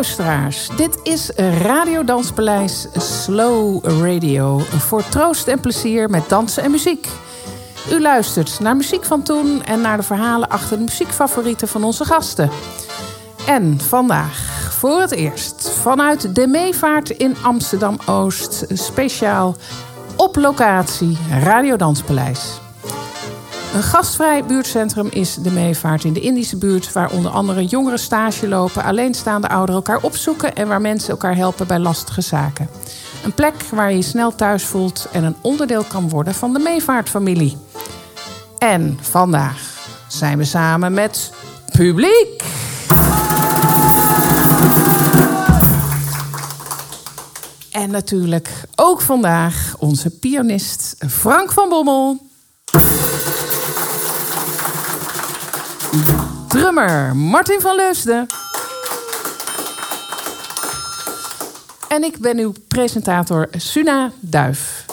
luisteraars. Dit is Radio Danspaleis Slow Radio. Voor troost en plezier met dansen en muziek. U luistert naar muziek van toen en naar de verhalen achter de muziekfavorieten van onze gasten. En vandaag voor het eerst vanuit de Meevaart in Amsterdam Oost, speciaal op locatie Radio Danspaleis. Een gastvrij buurtcentrum is de Meevaart in de Indische buurt... waar onder andere jongeren stage lopen, alleenstaande ouderen elkaar opzoeken... en waar mensen elkaar helpen bij lastige zaken. Een plek waar je je snel thuis voelt en een onderdeel kan worden van de Meevaartfamilie. En vandaag zijn we samen met publiek. En natuurlijk ook vandaag onze pianist Frank van Bommel. Drummer Martin van Leusden. En ik ben uw presentator Suna Duif.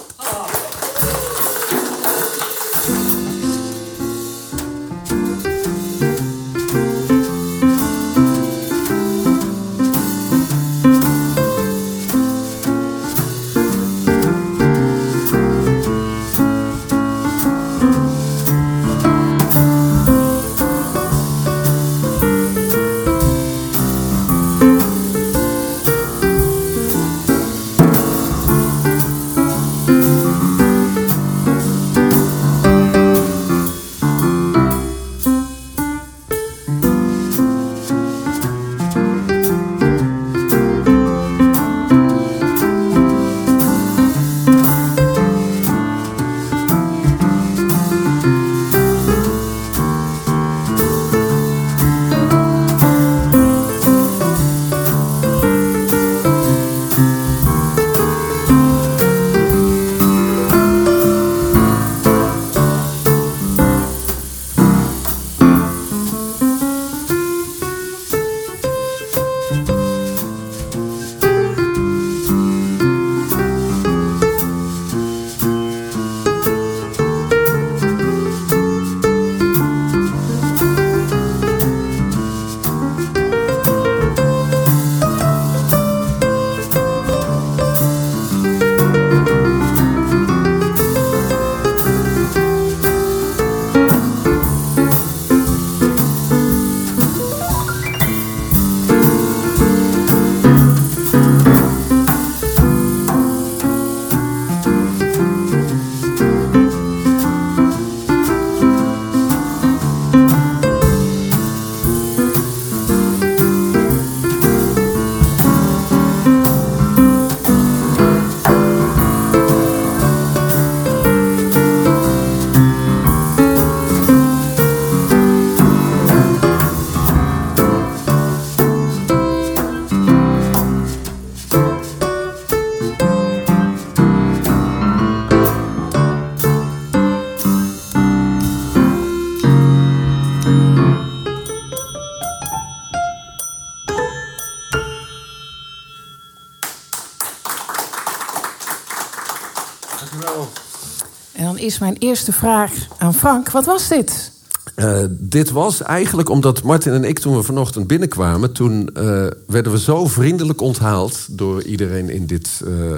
Is mijn eerste vraag aan Frank. Wat was dit? Uh, dit was eigenlijk omdat Martin en ik toen we vanochtend binnenkwamen... toen uh, werden we zo vriendelijk onthaald door iedereen in dit uh,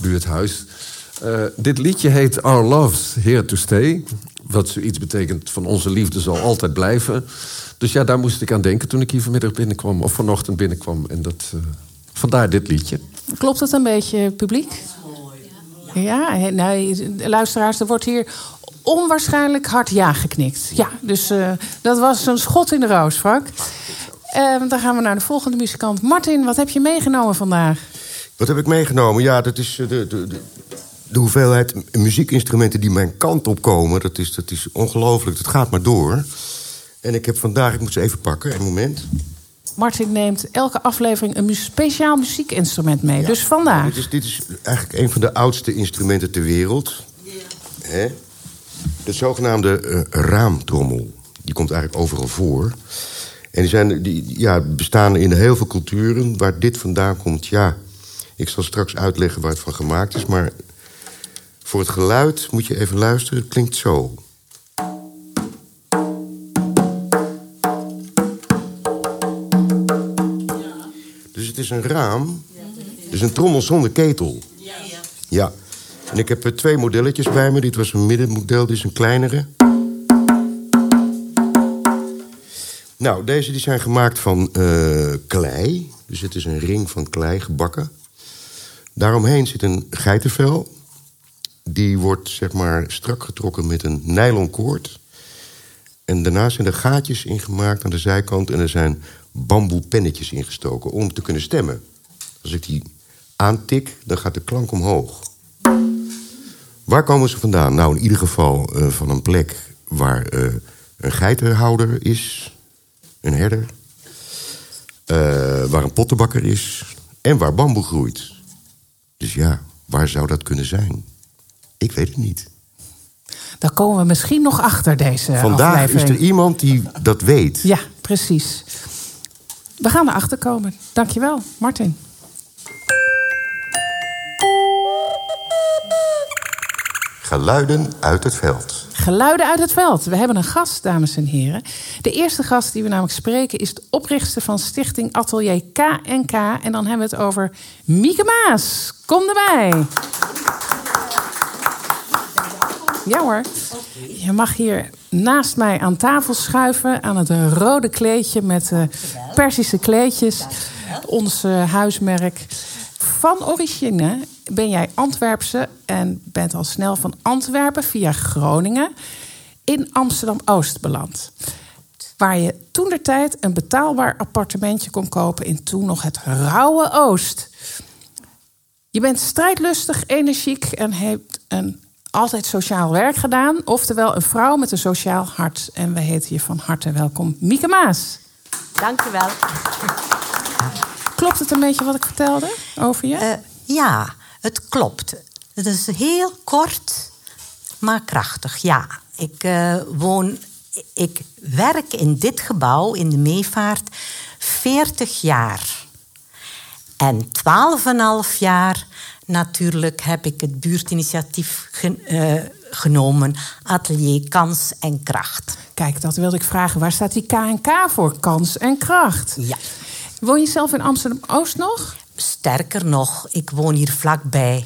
buurthuis. dit liedje heet Our Love's Here to Stay. Wat zoiets betekent van onze liefde zal altijd blijven. Dus ja, daar moest ik aan denken toen ik hier vanmiddag binnenkwam. Of vanochtend binnenkwam. En dat, vandaar dit liedje. Klopt het een beetje, publiek? Ja, nee, luisteraars, er wordt hier onwaarschijnlijk hard ja geknikt. Ja, dus uh, dat was een schot in de roos, Frank. Uh, dan gaan we naar de volgende muzikant. Martin, wat heb je meegenomen vandaag? Wat heb ik meegenomen? Ja, dat is de, de, de, de hoeveelheid muziekinstrumenten die mijn kant op komen. Dat is, dat is ongelooflijk, dat gaat maar door. En ik heb vandaag, ik moet ze even pakken, een moment... Martin neemt elke aflevering een speciaal muziekinstrument mee. dus vandaag. Dit is, dit is eigenlijk een van de oudste instrumenten ter wereld. Ja. De zogenaamde uh, raamtrommel. Die komt eigenlijk overal voor. En die, zijn, die ja, bestaan in heel veel culturen. Waar dit vandaan komt, ja. Ik zal straks uitleggen waar het van gemaakt is. Maar voor het geluid moet je even luisteren. Het klinkt zo. Het is een raam. Het is een trommel zonder ketel. Ja. En ik heb er twee modelletjes bij me. Dit was een middenmodel, dit is een kleinere. Nou, deze die zijn gemaakt van eh, klei. Dus het is een ring van klei gebakken. Daaromheen zit een geitenvel. Die wordt zeg maar strak getrokken met een nylon koord. En daarna zijn er gaatjes ingemaakt aan de zijkant... en er zijn bamboepennetjes ingestoken om te kunnen stemmen. Als ik die aantik, dan gaat de klank omhoog. Waar komen ze vandaan? Nou, in ieder geval uh, van een plek waar uh, een geitenhouder is, een herder, uh, waar een pottenbakker is en waar bamboe groeit. Dus ja, waar zou dat kunnen zijn? Ik weet het niet. Daar komen we misschien nog achter deze Vandaag aflevering. is er iemand die dat weet. Ja, precies. We gaan erachter komen. Dankjewel, Martin. Geluiden uit het veld. Geluiden uit het veld. We hebben een gast, dames en heren. De eerste gast die we namelijk spreken is de oprichter van Stichting Atelier KNK. En dan hebben we het over Mieke Maas. Kom erbij. Ja hoor. Je mag hier naast mij aan tafel schuiven. Aan het rode kleedje met uh, Persische kleedjes. Ons uh, huismerk. Van origine ben jij Antwerpse en bent al snel van Antwerpen via Groningen in Amsterdam-Oost beland. Waar je toen de tijd een betaalbaar appartementje kon kopen in toen nog het rauwe Oost. Je bent strijdlustig, energiek en hebt een altijd sociaal werk gedaan. Oftewel een vrouw met een sociaal hart. En we heten je van harte welkom, Mieke Maas. Dank je wel. Klopt het een beetje wat ik vertelde over je? Uh, ja, het klopt. Het is heel kort, maar krachtig. Ja, ik uh, woon. Ik werk in dit gebouw in de Meevaart 40 jaar. En 12,5 jaar natuurlijk heb ik het buurtinitiatief gen, uh, genomen. Atelier Kans en Kracht. Kijk, dat wilde ik vragen. Waar staat die KNK voor? Kans en Kracht. Ja. Woon je zelf in Amsterdam-Oost nog? Sterker nog, ik woon hier vlakbij.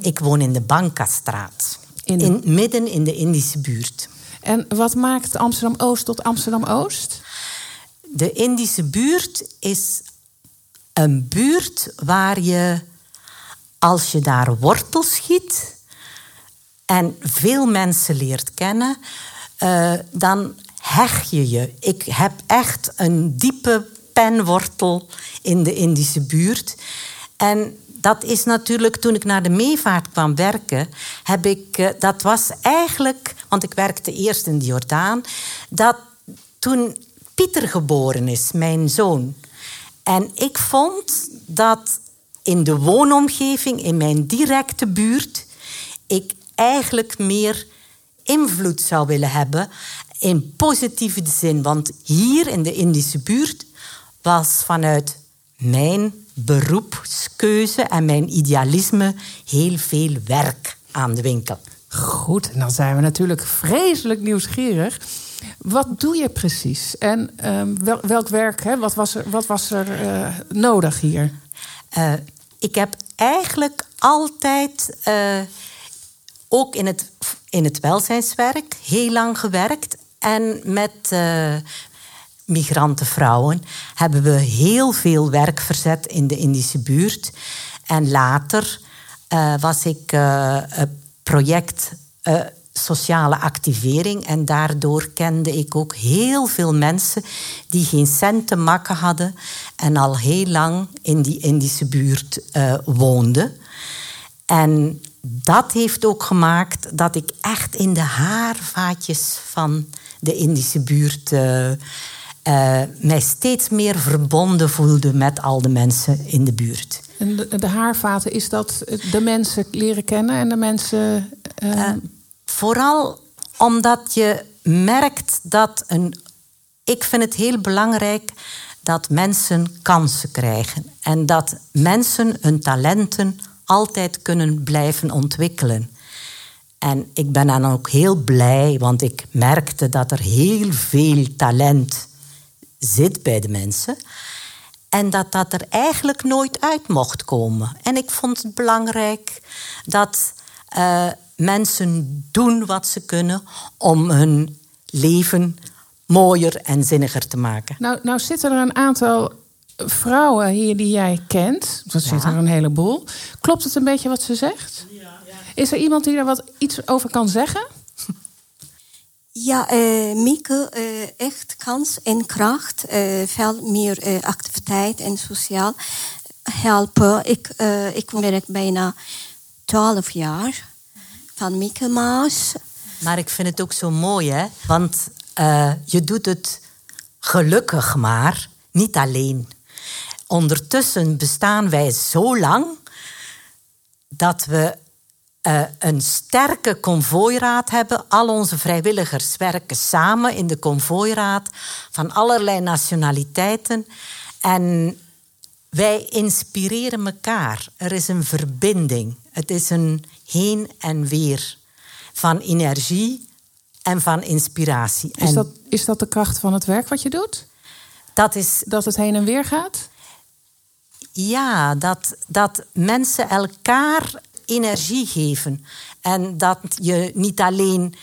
Ik woon in de Bankastraat. In, de... in midden in de Indische buurt. En wat maakt Amsterdam-Oost tot Amsterdam-Oost? De Indische buurt is een buurt waar je, als je daar wortel schiet en veel mensen leert kennen, uh, dan heg je je. Ik heb echt een diepe penwortel in de Indische buurt. En dat is natuurlijk, toen ik naar de meevaart kwam werken, heb ik, uh, dat was eigenlijk, want ik werkte eerst in de Jordaan, dat toen Pieter geboren is, mijn zoon. En ik vond dat in de woonomgeving, in mijn directe buurt, ik eigenlijk meer invloed zou willen hebben in positieve zin. Want hier in de Indische buurt was vanuit mijn beroepskeuze en mijn idealisme heel veel werk aan de winkel. Goed, en dan zijn we natuurlijk vreselijk nieuwsgierig. Wat doe je precies? En wel, welk werk, hè? Wat was er, wat was er uh, nodig hier? Uh, ik heb eigenlijk altijd, uh, ook in het, in het welzijnswerk, heel lang gewerkt. En met migrantenvrouwen hebben we heel veel werk verzet in de Indische buurt. En later uh, was ik project sociale activering en daardoor kende ik ook heel veel mensen die geen cent te makken hadden en al heel lang in die Indische buurt woonden. En dat heeft ook gemaakt dat ik echt in de haarvaatjes van de Indische buurt uh, mij steeds meer verbonden voelde met al de mensen in de buurt. En de, de haarvaten, is dat de mensen leren kennen en de mensen. Uh... Vooral omdat je merkt dat een. Ik vind het heel belangrijk dat mensen kansen krijgen en dat mensen hun talenten altijd kunnen blijven ontwikkelen. En ik ben dan ook heel blij, want ik merkte dat er heel veel talent zit bij de mensen. En dat dat er eigenlijk nooit uit mocht komen. En ik vond het belangrijk dat uh, mensen doen wat ze kunnen om hun leven mooier en zinniger te maken. Nou, nou zitten er een aantal vrouwen hier die jij kent. Dat zit er een heleboel. Klopt het een beetje wat ze zegt? Ja. Is er iemand die er wat iets over kan zeggen? Ja, uh, Mieke, uh, echt kans en kracht. Uh, veel meer activiteit en sociaal helpen. Ik, ik werk bijna twaalf jaar van Mieke Maas. Maar ik vind het ook zo mooi, hè? Want je doet het gelukkig maar niet alleen. Ondertussen bestaan wij zo lang dat we uh, een sterke konvooiraad hebben. Al onze vrijwilligers werken samen in de konvooiraad van allerlei nationaliteiten. En wij inspireren elkaar. Er is een verbinding. Het is een heen en weer van energie en van inspiratie. Is, dat, is dat de kracht van het werk wat je doet? Dat, is, dat het heen en weer gaat? Ja, dat, dat mensen elkaar energie geven. En dat je niet alleen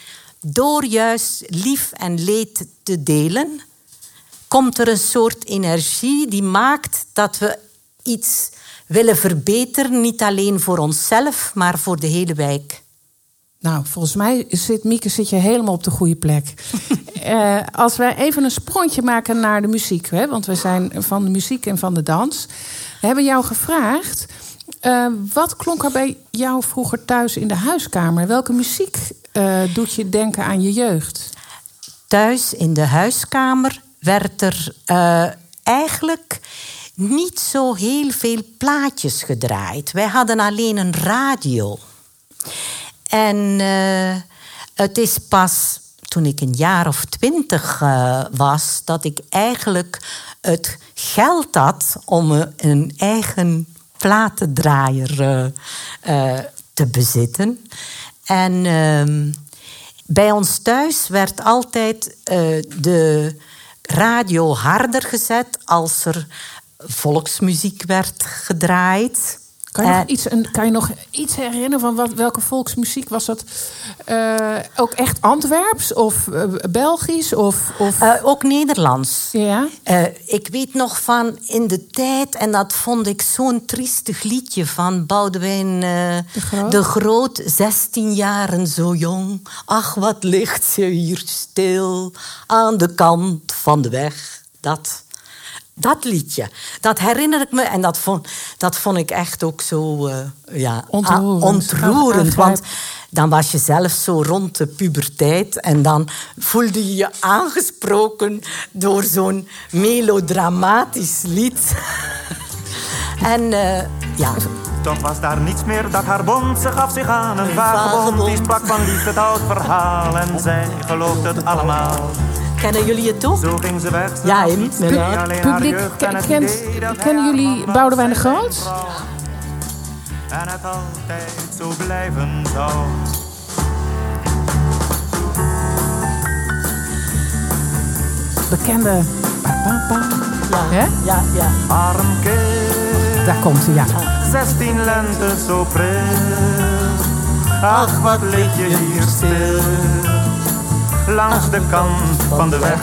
door juist lief en leed te delen, komt er een soort energie die maakt dat we iets willen verbeteren, niet alleen voor onszelf, maar voor de hele wijk. Nou, volgens mij zit Mieke zit je helemaal op de goede plek. uh, als wij even een sprongje maken naar de muziek, hè, want we zijn van de muziek en van de dans. We hebben jou gevraagd uh, wat klonk er bij jou vroeger thuis in de huiskamer? Welke muziek uh, doet je denken aan je jeugd? Thuis in de huiskamer werd er eigenlijk niet zo heel veel plaatjes gedraaid. Wij hadden alleen een radio. En het is pas toen ik een jaar of twintig was dat ik eigenlijk het geld had om een eigen platendraaier uh, uh, te bezitten. En uh, bij ons thuis werd altijd uh, de radio harder gezet als er volksmuziek werd gedraaid. Kan je, nog iets, kan je nog iets herinneren van wat, welke volksmuziek was dat? Uh, ook echt Antwerps of uh, Belgisch? Of, of... Ook Nederlands. Ja. ik weet nog van in de tijd, en dat vond ik zo'n triestig liedje van Boudewijn de Groot. de, Groot. 16 jaren zo jong. Ach, wat ligt ze hier stil aan de kant van de weg. Dat dat liedje, dat herinner ik me. En dat vond, dat vond ik echt ook zo uh, ja, ontroerend. ontroerend want dan was je zelf zo rond de puberteit. En dan voelde je je aangesproken door zo'n melodramatisch lied. en uh, ja... Toch was daar niets meer dat haar bond. Ze gaf zich aan een vagebond. Die sprak van liefde het oud verhaal. En zij geloofde het allemaal. Kennen jullie het toch? Zo ging ze weg. Ja, inderdaad. Publiek, kent, kennen jullie Boudewijn de Groot? En het altijd zo blijven zou. Bekende... Ja, ja, ja. Daar komt ze, ja. 16 lente zo pril. Ach, wat lig je hier stil langs de kant van de weg.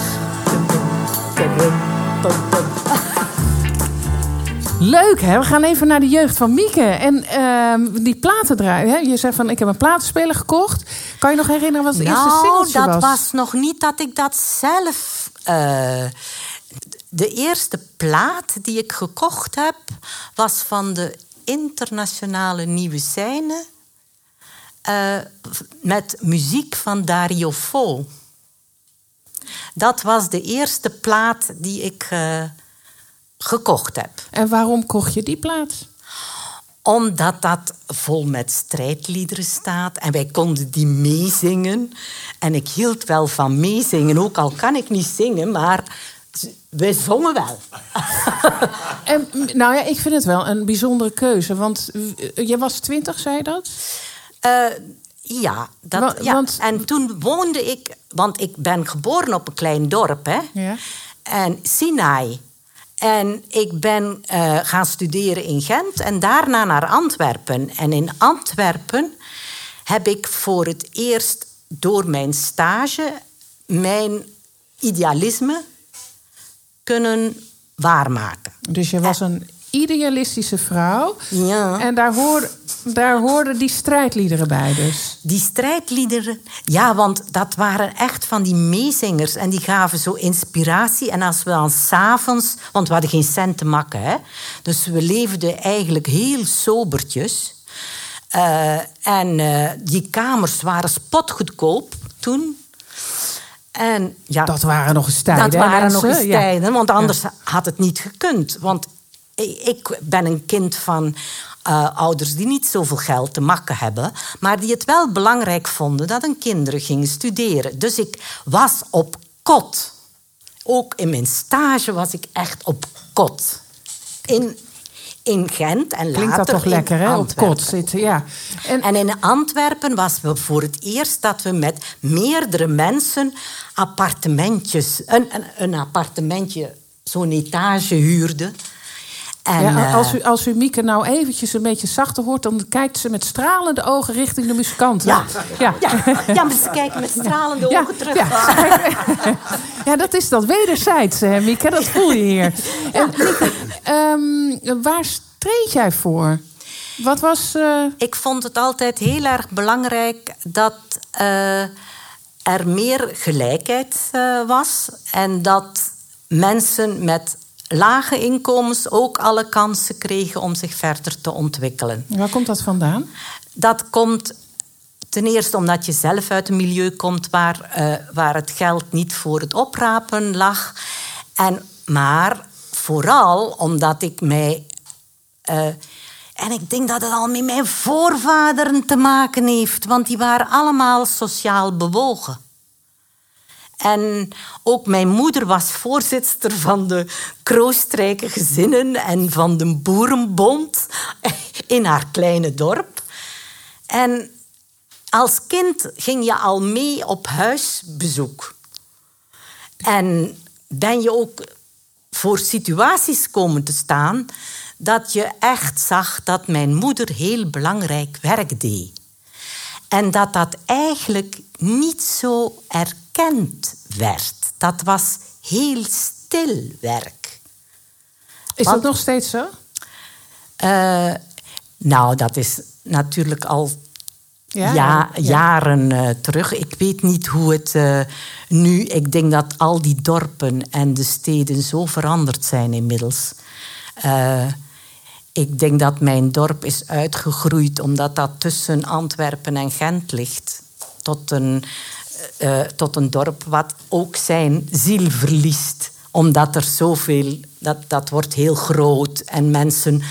Leuk hè, we gaan even naar de jeugd van Mieke. En uh, die platen draaien. Hè? Je zegt van ik heb een platenspeler gekocht. Kan je nog herinneren wat het nou, eerste singeltje was? dat was nog niet dat ik dat zelf... Uh, de eerste plaat die ik gekocht heb... was van de internationale nieuwe scène... Uh, met muziek van Dario Fo. Dat was de eerste plaat die ik uh, gekocht heb. En waarom kocht je die plaat? Omdat dat vol met strijdliederen staat. En wij konden die meezingen. En ik hield wel van meezingen, ook al kan ik niet zingen, maar wij zongen wel. en, nou ja, ik vind het wel een bijzondere keuze. Want je was twintig, zei je dat? Uh, ja, dat, ja. Want... en toen woonde ik... Want ik ben geboren op een klein dorp, hè. Ja. En Sinai. En ik ben eh, gaan studeren in Gent en daarna naar Antwerpen. En in Antwerpen heb ik voor het eerst door mijn stage mijn idealisme kunnen waarmaken. Dus je was een idealistische vrouw. Ja. En daar, hoor, daar hoorden die strijdliederen bij dus. Die strijdliederen, ja, want dat waren echt van die meezingers. En die gaven zo inspiratie. En als we dan s'avonds, want we hadden geen cent te makken, hè. Dus we leefden eigenlijk heel sobertjes. Eh, en eh, die kamers waren spotgoedkoop toen. En ja, Dat waren nog eens tijden. dat waren nog eens tijden, want anders had het niet gekund. Want ik ben een kind van eh, ouders die niet zoveel geld te makken hebben, maar die het wel belangrijk vonden dat hun kinderen gingen studeren. Dus ik was op kot. Ook in mijn stage was ik echt op kot. In, in Gent en Klinkt later dat toch in lekker, hè? Op kot zitten, ja. En, En in Antwerpen was we voor het eerst dat we met meerdere mensen appartementjes, een, een, een appartementje, zo'n etage huurden. En, ja, eh, als, u, als u Mieke nou eventjes een beetje zachter hoort... dan kijkt ze met stralende ogen richting de muzikanten. ja, ja. ja. ja, maar ze kijken met stralende Ja, ogen terug. ja. Ja, dat is dat wederzijds, hè, Mieke. Dat voel je hier. En, Mieke, ehm, waar streed jij voor? Wat was... eh, Ik vond het altijd heel erg belangrijk dat eh, er meer gelijkheid was. En dat mensen met lage inkomens ook alle kansen kregen om zich verder te ontwikkelen. waar komt dat vandaan? Dat komt ten eerste omdat je zelf uit een milieu komt waar, eh, waar het geld niet voor het oprapen lag. En, maar vooral omdat ik mij. eh, en ik denk dat het al met mijn voorvaderen te maken heeft, want die waren allemaal sociaal bewogen. En ook mijn moeder was voorzitter van de Kroostrijke gezinnen en van de Boerenbond in haar kleine dorp. En als kind ging je al mee op huisbezoek. En ben je ook voor situaties komen te staan dat je echt zag dat mijn moeder heel belangrijk werk deed. En dat dat eigenlijk niet zo erkend werd. Dat was heel stil werk. Is Want- dat nog steeds zo? Eh, nou, dat is natuurlijk al Ja, ja, ja. jaren eh, terug. Ik weet niet hoe het eh, nu... Ik denk dat al die dorpen en de steden zo veranderd zijn inmiddels. Ik denk dat mijn dorp is uitgegroeid omdat dat tussen Antwerpen en Gent ligt. Tot een, eh, eh, tot een dorp wat ook zijn ziel verliest. Omdat er zoveel... Dat, dat wordt heel groot en mensen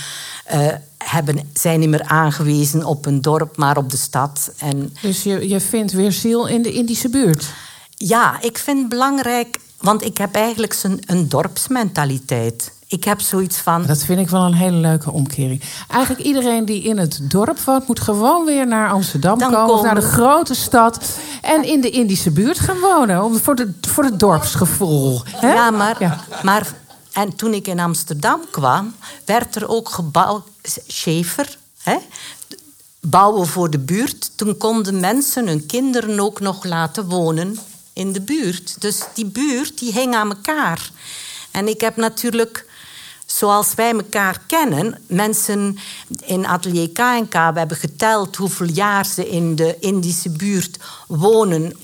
eh, hebben, zijn niet meer aangewezen op een dorp, maar op de stad. En Dus je, je vindt weer ziel in de Indische buurt. ja, ik vind het belangrijk, want ik heb eigenlijk zo'n een dorpsmentaliteit. Ik heb zoiets van. Dat vind ik wel een hele leuke omkering. Eigenlijk iedereen die in het dorp woont... moet gewoon weer naar Amsterdam Dan komen, of naar de grote stad... en in de Indische buurt gaan wonen. Om, voor, de, voor het dorpsgevoel. Ja, maar, Ja. maar. En toen ik in Amsterdam kwam, werd er ook gebouwd. Schaefer, hè? bouwen voor de buurt. Toen konden mensen hun kinderen ook nog laten wonen in de buurt. Dus die buurt die hing aan elkaar. En ik heb natuurlijk, zoals wij elkaar kennen, mensen in Atelier KNK, we hebben geteld hoeveel jaar ze in de Indische buurt wonen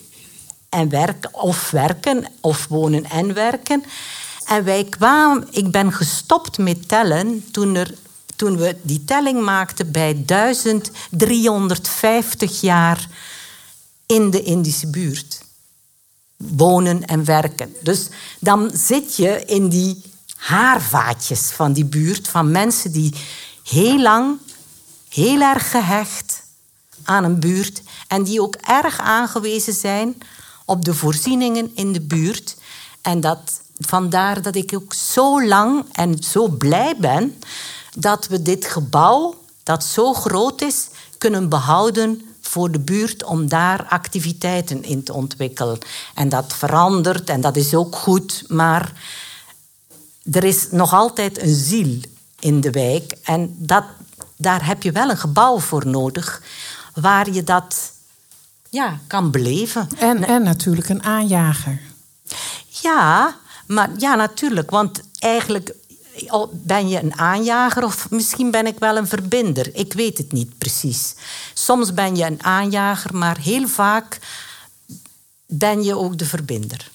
en werken, of werken, of wonen en werken. En wij kwamen, ik ben gestopt met tellen toen, er, toen we die telling maakten bij 1350 jaar in de Indische buurt. Wonen en werken. Dus dan zit je in die haarvaatjes van die buurt, van mensen die heel lang, heel erg gehecht aan een buurt en die ook erg aangewezen zijn op de voorzieningen in de buurt. En dat, vandaar dat ik ook zo lang en zo blij ben dat we dit gebouw, dat zo groot is, kunnen behouden voor de buurt om daar activiteiten in te ontwikkelen. En dat verandert en dat is ook goed, maar er is nog altijd een ziel in de wijk. En dat, daar heb je wel een gebouw voor nodig waar je dat ja, kan beleven. En, en natuurlijk een aanjager. Ja, maar ja, natuurlijk. Want eigenlijk ben je een aanjager of misschien ben ik wel een verbinder. Ik weet het niet precies. Soms ben je een aanjager, maar heel vaak ben je ook de verbinder.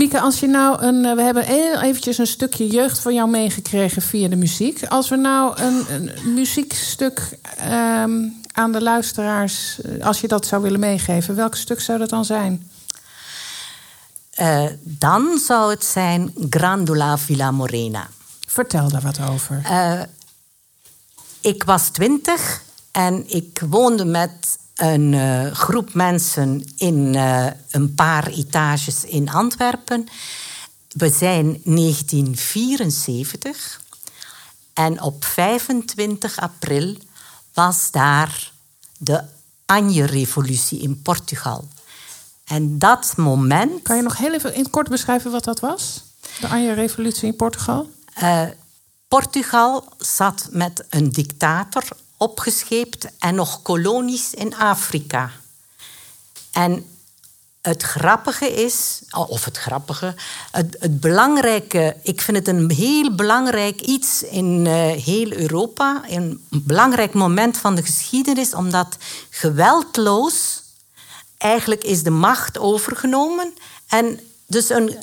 Mieke, als je nou een. eh, We hebben heel eventjes een stukje jeugd van jou meegekregen via de muziek. Als we nou een, een muziekstuk ehm, aan de luisteraars. eh, Als je dat zou willen meegeven, welk stuk zou dat dan zijn? Eh, dan zou het zijn Grandula Villa Morena. Vertel daar wat over. Ik was twintig en ik woonde met een eh, groep mensen in eh, een paar etages in Antwerpen. We zijn 1974 en op 25 april was daar de Anje-revolutie in Portugal. En dat moment. Kan je nog heel even in kort beschrijven wat dat was? De Anje-revolutie in Portugal? Eh, Portugal zat met een dictator opgescheept en nog kolonies in Afrika. En het grappige is, of het grappige, het, het belangrijke, ik vind het een heel belangrijk iets in eh, heel Europa, een belangrijk moment van de geschiedenis, omdat geweldloos eigenlijk is de macht overgenomen en dus een,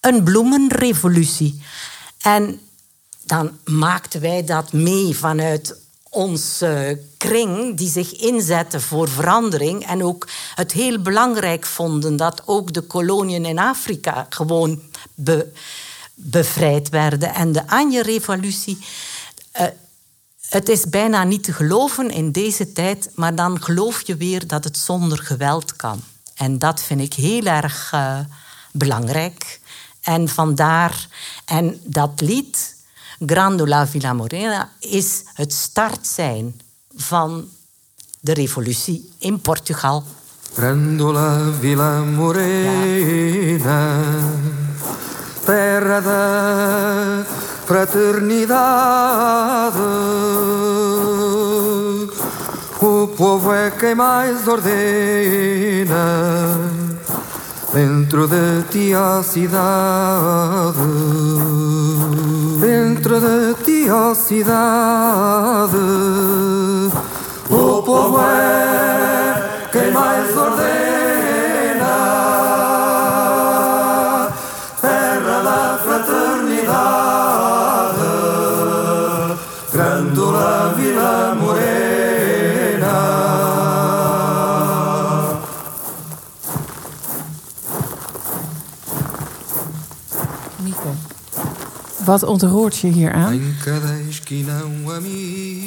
een bloemenrevolutie. En dan maakten wij dat mee vanuit onze kring die zich inzette voor verandering en ook het heel belangrijk vonden dat ook de koloniën in Afrika gewoon be- bevrijd werden. En de Anje-revolutie, eh, het is bijna niet te geloven in deze tijd, maar dan geloof je weer dat het zonder geweld kan. En dat vind ik heel erg eh, belangrijk. En vandaar, en dat lied, Grandula Villa Morena, is het start zijn van de revolutie in Portugal. Grândola Vila Morena, terra da fraternidade. O povo é quem mais ordena dentro de ti a cidade. Dentro de ti a cidade. O povo é quem mais ordena. Wat ontroert je hier aan? Um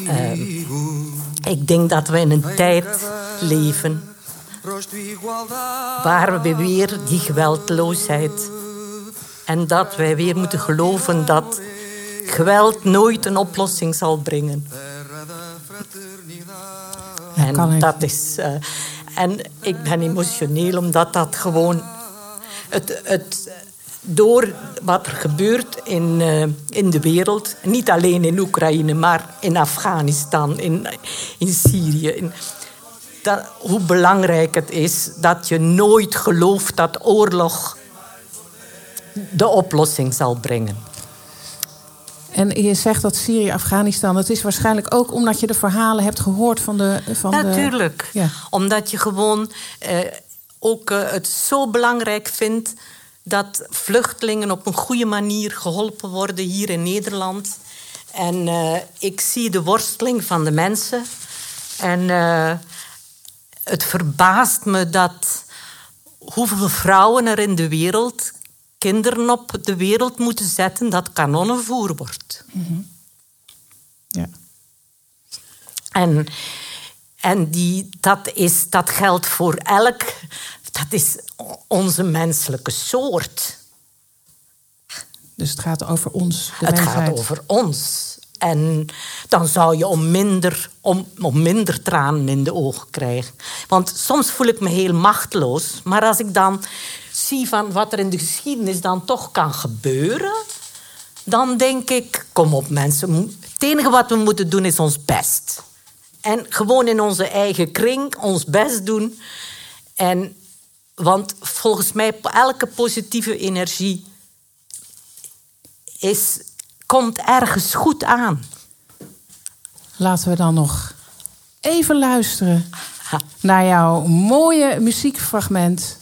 amigo. Ik denk dat we in een tijd leven waar we weer die geweldloosheid. En dat wij weer moeten geloven dat geweld nooit een oplossing zal brengen. En kan ik. dat is. eh, en ik ben emotioneel omdat dat gewoon. Het, het, door wat er gebeurt in, eh, in de wereld, niet alleen in Oekraïne, maar in Afghanistan, in, in Syrië. In, dat, hoe belangrijk het is dat je nooit gelooft dat oorlog de oplossing zal brengen. En je zegt dat Syrië, Afghanistan, dat is waarschijnlijk ook omdat je de verhalen hebt gehoord van de. Van de- Natuurlijk. Ja. Omdat je gewoon eh, ook eh, het zo belangrijk vindt dat vluchtelingen op een goede manier geholpen worden hier in Nederland. En eh, ik zie de worsteling van de mensen. En eh, het verbaast me dat hoeveel vrouwen er in de wereld kinderen op de wereld moeten zetten dat kanonnenvoer wordt. Ja. En, en die, dat, is, dat geldt voor elk. Dat is onze menselijke soort. Dus het gaat over ons. De het mensheid. gaat over ons. En dan zou je om minder, om, om minder tranen in de ogen krijgen. Want soms voel ik me heel machteloos. Maar als ik dan zie van wat er in de geschiedenis dan toch kan gebeuren, dan denk ik, kom op mensen, het enige wat we moeten doen is ons best. En gewoon in onze eigen kring ons best doen. En, want volgens mij, elke positieve energie is, komt ergens goed aan. Laten we dan nog even luisteren naar jouw mooie muziekfragment.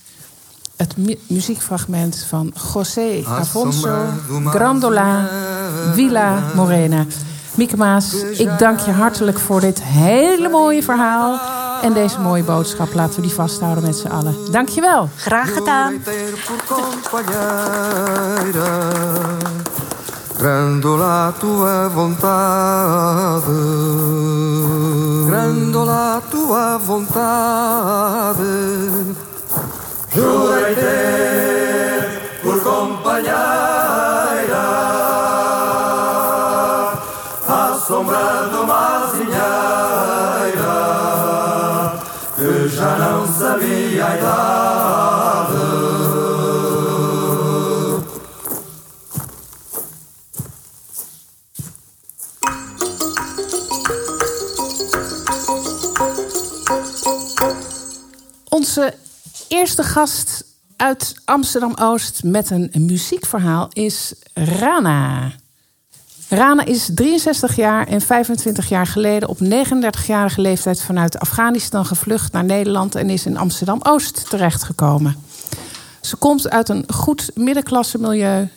Het mu- muziekfragment van José Afonso Grandola Villa Morena. Mieke Maas, ik dank je hartelijk voor dit hele mooie verhaal. En deze mooie boodschap. Laten we die vasthouden met z'n allen. Dank je wel. Graag gedaan. Grandola tua vontade, Grandola tua vontade. Ter por companheira, Onze eerste gast uit Amsterdam-Oost met een muziekverhaal is Rana. Rana is 63 jaar en 25 jaar geleden op 39-jarige leeftijd vanuit Afghanistan gevlucht naar Nederland en is in Amsterdam-Oost terechtgekomen. Ze komt uit een goed middenklasse milieu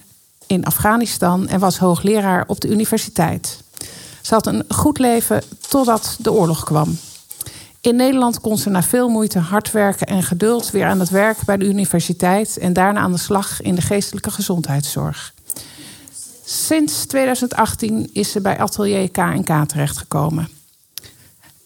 in Afghanistan en was hoogleraar op de universiteit. Ze had een goed leven totdat de oorlog kwam. In Nederland kon ze na veel moeite, hard werken en geduld weer aan het werk bij de universiteit en daarna aan de slag in de geestelijke gezondheidszorg. Sinds 2018 is ze bij atelier K&K terechtgekomen.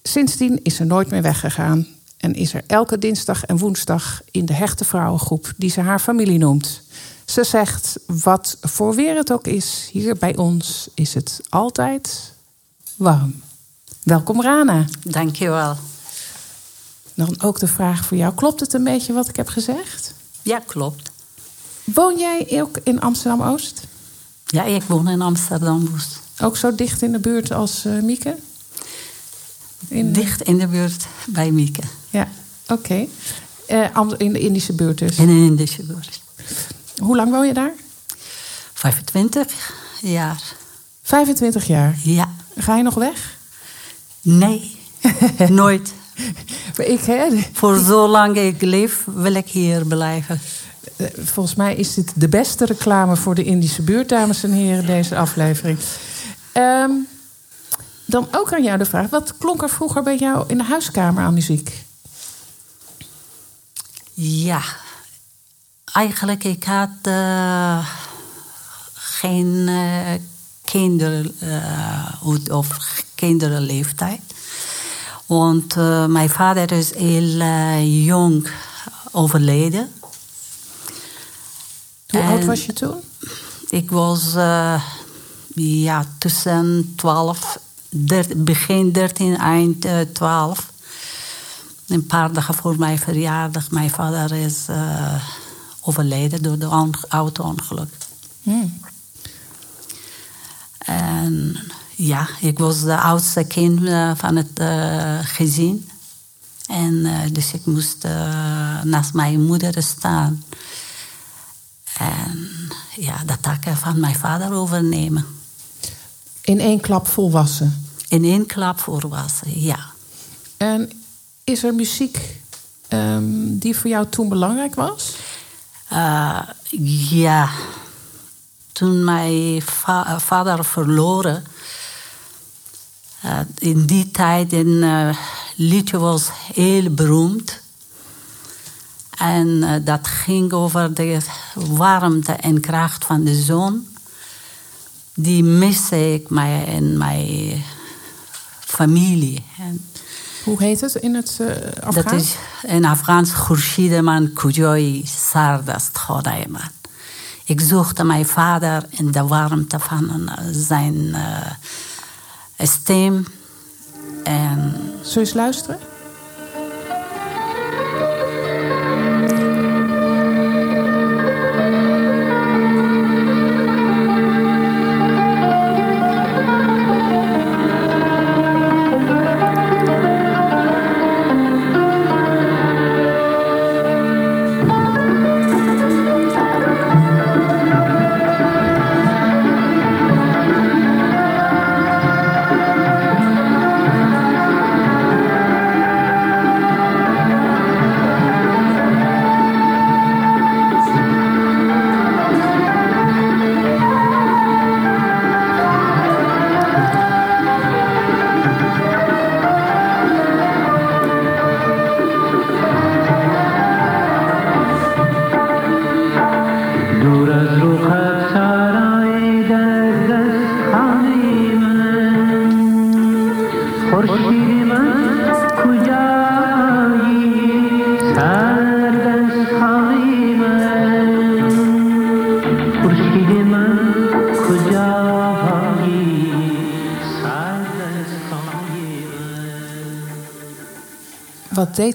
Sindsdien is ze nooit meer weggegaan en is er elke dinsdag en woensdag in de hechte vrouwengroep die ze haar familie noemt. Ze zegt, wat voor weer het ook is, hier bij ons is het altijd warm. Welkom Rana. Dankjewel. Dan ook de vraag voor jou. Klopt het een beetje wat ik heb gezegd? Ja, klopt. Woon jij ook in Amsterdam-Oost? Ja, ik woon in Amsterdam-Oost. Ook zo dicht in de buurt als eh, Mieke? In, Dicht in de buurt bij Mieke. Ja, oké. Eh, in de Indische buurt dus. In een Indische buurt. Hoe lang woon je daar? 25 jaar. 25 jaar. Ja. Ga je nog weg? Nee. Nooit. Maar Ik, hè, Voor zolang ik leef, wil ik hier blijven. eh, volgens mij is dit de beste reclame voor de Indische buurt, dames en heren, deze aflevering. Ehm, dan ook aan jou de vraag: wat klonk er vroeger bij jou in de huiskamer aan muziek? Ja. Eigenlijk, ik had eh, geen eh kinder, eh, of kinderleeftijd. Want eh, mijn vader is heel eh, jong overleden. Hoe oud was je toen? Ik was eh, ja, tussen 12, der- begin 13, eind eh, 12. Een paar dagen voor mijn verjaardag. Mijn vader is overleden door de on- auto-ongeluk. Hmm. En ja, ik was de oudste kind eh, van het eh, gezin. En eh, dus ik moest naast mijn moeder staan. En ja, de taken van mijn vader overnemen. In één klap volwassen. In één klap volwassen, ja. En is er muziek ehm, die voor jou toen belangrijk was? Ja, toen mijn va- vader verloren, eh, in die tijd een eh, liedje was heel beroemd. En eh, dat ging over de warmte en kracht van de zon. Die miste ik mij in mijn familie. En Hoe heet het in het eh dat Afghaans? is in Afghaans Khurshid man kujoi sardast khodaiman. Ik zocht mijn vader in de warmte van zijn stem. En Zul je eens luisteren?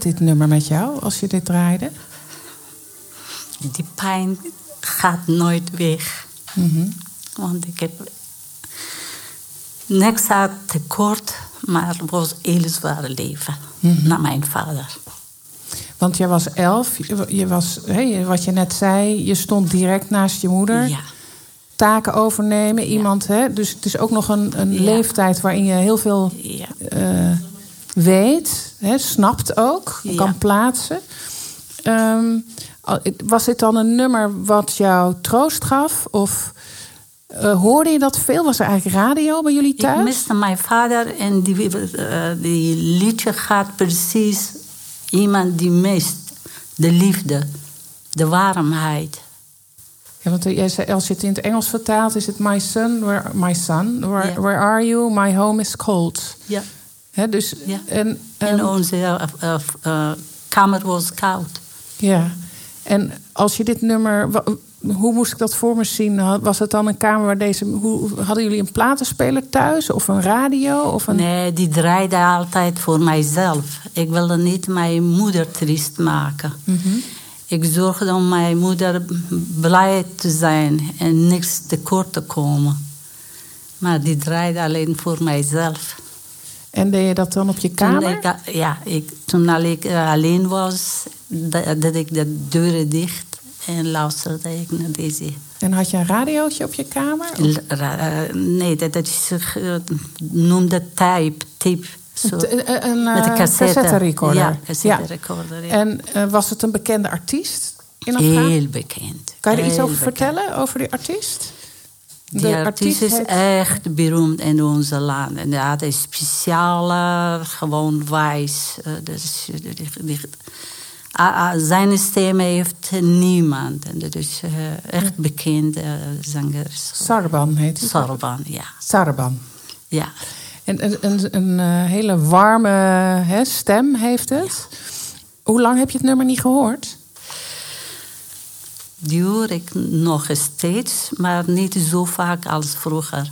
Deed dit nummer met jou als je dit draaide? Die pijn gaat nooit weg. Mhm. Want ik heb niks had tekort, maar het was een heel zware leven Mhm. naar mijn vader. Want jij was elf, je, was, wat je net zei, je stond direct naast je moeder. Ja. Taken overnemen, iemand, hè? Dus het is ook nog een, een Ja. leeftijd waarin je heel veel Ja. eh, weet, hè, snapt ook, Ja. kan plaatsen. Ehm, was dit dan een nummer wat jou troost gaf? Of eh, hoorde je dat veel? Was er eigenlijk radio bij jullie thuis? Ik miste mijn vader en die, eh, die liedje gaat precies iemand die mist. De liefde, de warmheid. Ja, want zei, als je het in het Engels vertaalt, is het My son, where, my son, where are you? My home is cold. Ja. Dus, Ja. en, En ehm, onze eh, eh, kamer was koud. ja. En als je dit nummer, hoe moest ik dat voor me zien? Was het dan een kamer waar deze, hoe, hadden jullie een platenspeler thuis of een radio? Of een, Nee, die draaide altijd voor mijzelf. Ik wilde niet mijn moeder triest maken. Ik zorgde om mijn moeder blij te zijn en niks tekort te komen. Maar die draaide alleen voor mijzelf. En deed je dat dan op je Toen kamer? ik, ja, ik, toen ik eh, alleen was, deed ik de deuren dicht en luisterde ik naar deze. En had je een radiootje op je kamer? Eh, nee, dat, dat is uh, noemde tape. tape zo. Eh, een Met een eh, cassette. cassetterecorder. Ja, cassette recorder. Ja. En eh, was het een bekende artiest in Afghanistan? Heel bekend. Kan je er iets over bekend. vertellen, over die artiest? Die artiest is heet- echt beroemd in onze land. En hij had een speciale, gewoon wijs. eh, dus, eh, ah, ah, zijn stem heeft niemand. En dat is eh, echt bekende zanger. Sarban heet hij. Sarban, ja. Sarban. ja. En een, een, een hele warme hè, stem heeft het. Hoe lang heb je het nummer niet gehoord? Hoor ik nog steeds, maar niet zo vaak als vroeger.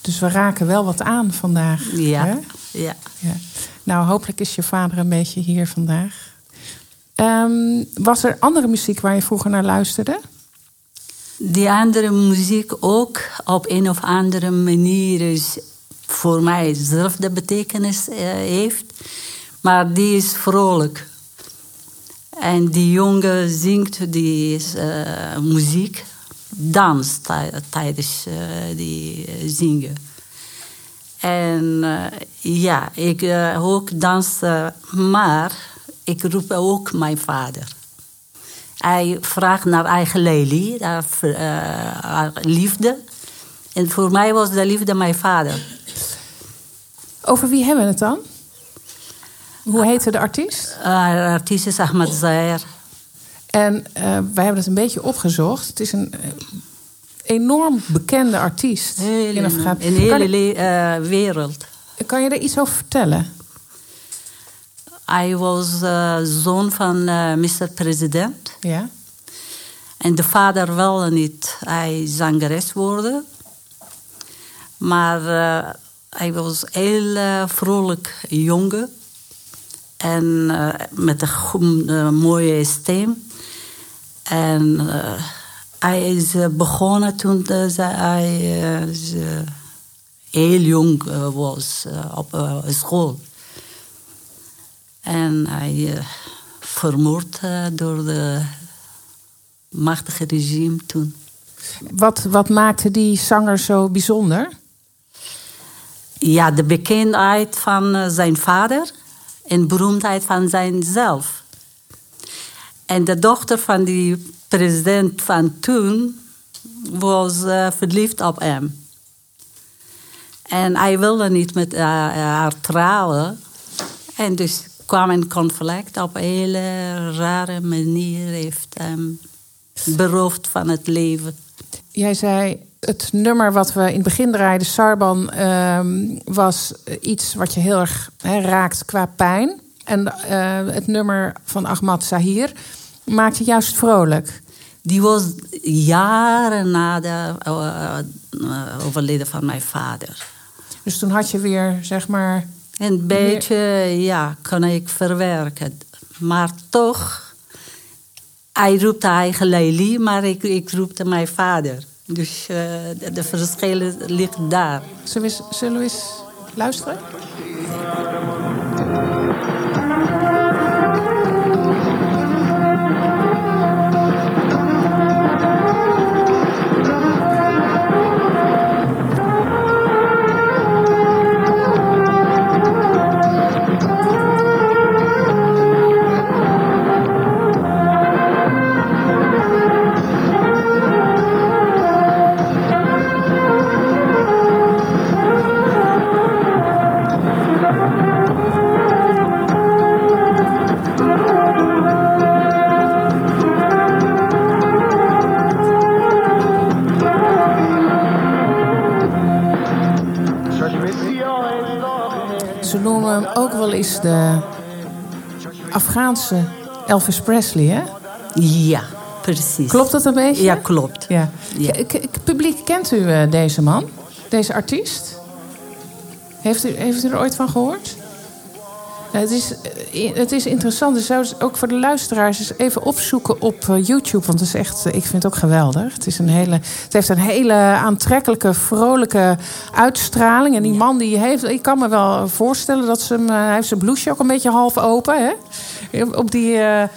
Dus we raken wel wat aan vandaag. Ja, hè? ja. ja. Nou, hopelijk is je vader een beetje hier vandaag. Ehm, was er andere muziek waar je vroeger naar luisterde? Die andere muziek ook op een of andere manier is voor mij dezelfde betekenis eh, heeft. Maar die is vrolijk. En die jongen zingt die eh, muziek, dans tij- tijdens eh, die eh, zingen. En ja, ik ook dansen, maar ik roep ook mijn vader. Hij vraagt naar eigen Lely, haar liefde. En voor mij was de liefde mijn vader. Over wie hebben we het dan? Hoe heette de artiest? Haar artiest is Ahmed Zair. En eh, wij hebben het een beetje opgezocht. Het is een eh, enorm bekende artiest in Afghanistan. In de hele le- eh, wereld. kan je er iets over vertellen? Hij was eh, zoon van eh Mr. President. Ja. En de vader wilde niet hij zangeres worden. Maar eh, hij was heel eh, vrolijk jongen. En eh, met een eh, mooie stem. En eh, hij is begonnen toen hij heel jong was op school. En hij vermoord door de machtige regime toen. Wat, wat maakte die zanger zo bijzonder? Ja, de bekendheid van zijn vader en beroemdheid van zijnzelf. En de dochter van die president van toen was eh, verliefd op hem. En hij wilde niet met eh, haar trouwen. En dus kwam een conflict op een hele rare manier. Heeft hem beroofd van het leven. Jij zei, Het nummer wat we in het begin draaiden, Sarban, ehm, was iets wat je heel erg hè, raakt qua pijn. En eh, het nummer van Ahmad Zahir maakt je juist vrolijk. Die was jaren na de eh, overleden van mijn vader. Dus toen had je weer, zeg maar. Een beetje, ja, kon ik verwerken. Maar toch, hij roepte eigen Leili, maar ik, ik roepte mijn vader. Dus uh, de, de verschillen liggen daar. Zullen we eens luisteren? Eens de Afghaanse Elvis Presley, hè? Ja, precies. Klopt dat een beetje? Ja, klopt. Ja. Ja. Publiek, kent u eh, deze man? Deze artiest? Heeft u, heeft u er ooit van gehoord? Het, is, eh, het is interessant. Dus zou ook voor de luisteraars eens even opzoeken op eh, YouTube. Want het is echt, eh, ik vind het ook geweldig. Het, is een hele, het heeft een hele aantrekkelijke, vrolijke uitstraling. En die man die heeft, ik kan me wel voorstellen dat ze hem, hij heeft zijn blouseje ook een beetje half open. Hè? Op die, ja,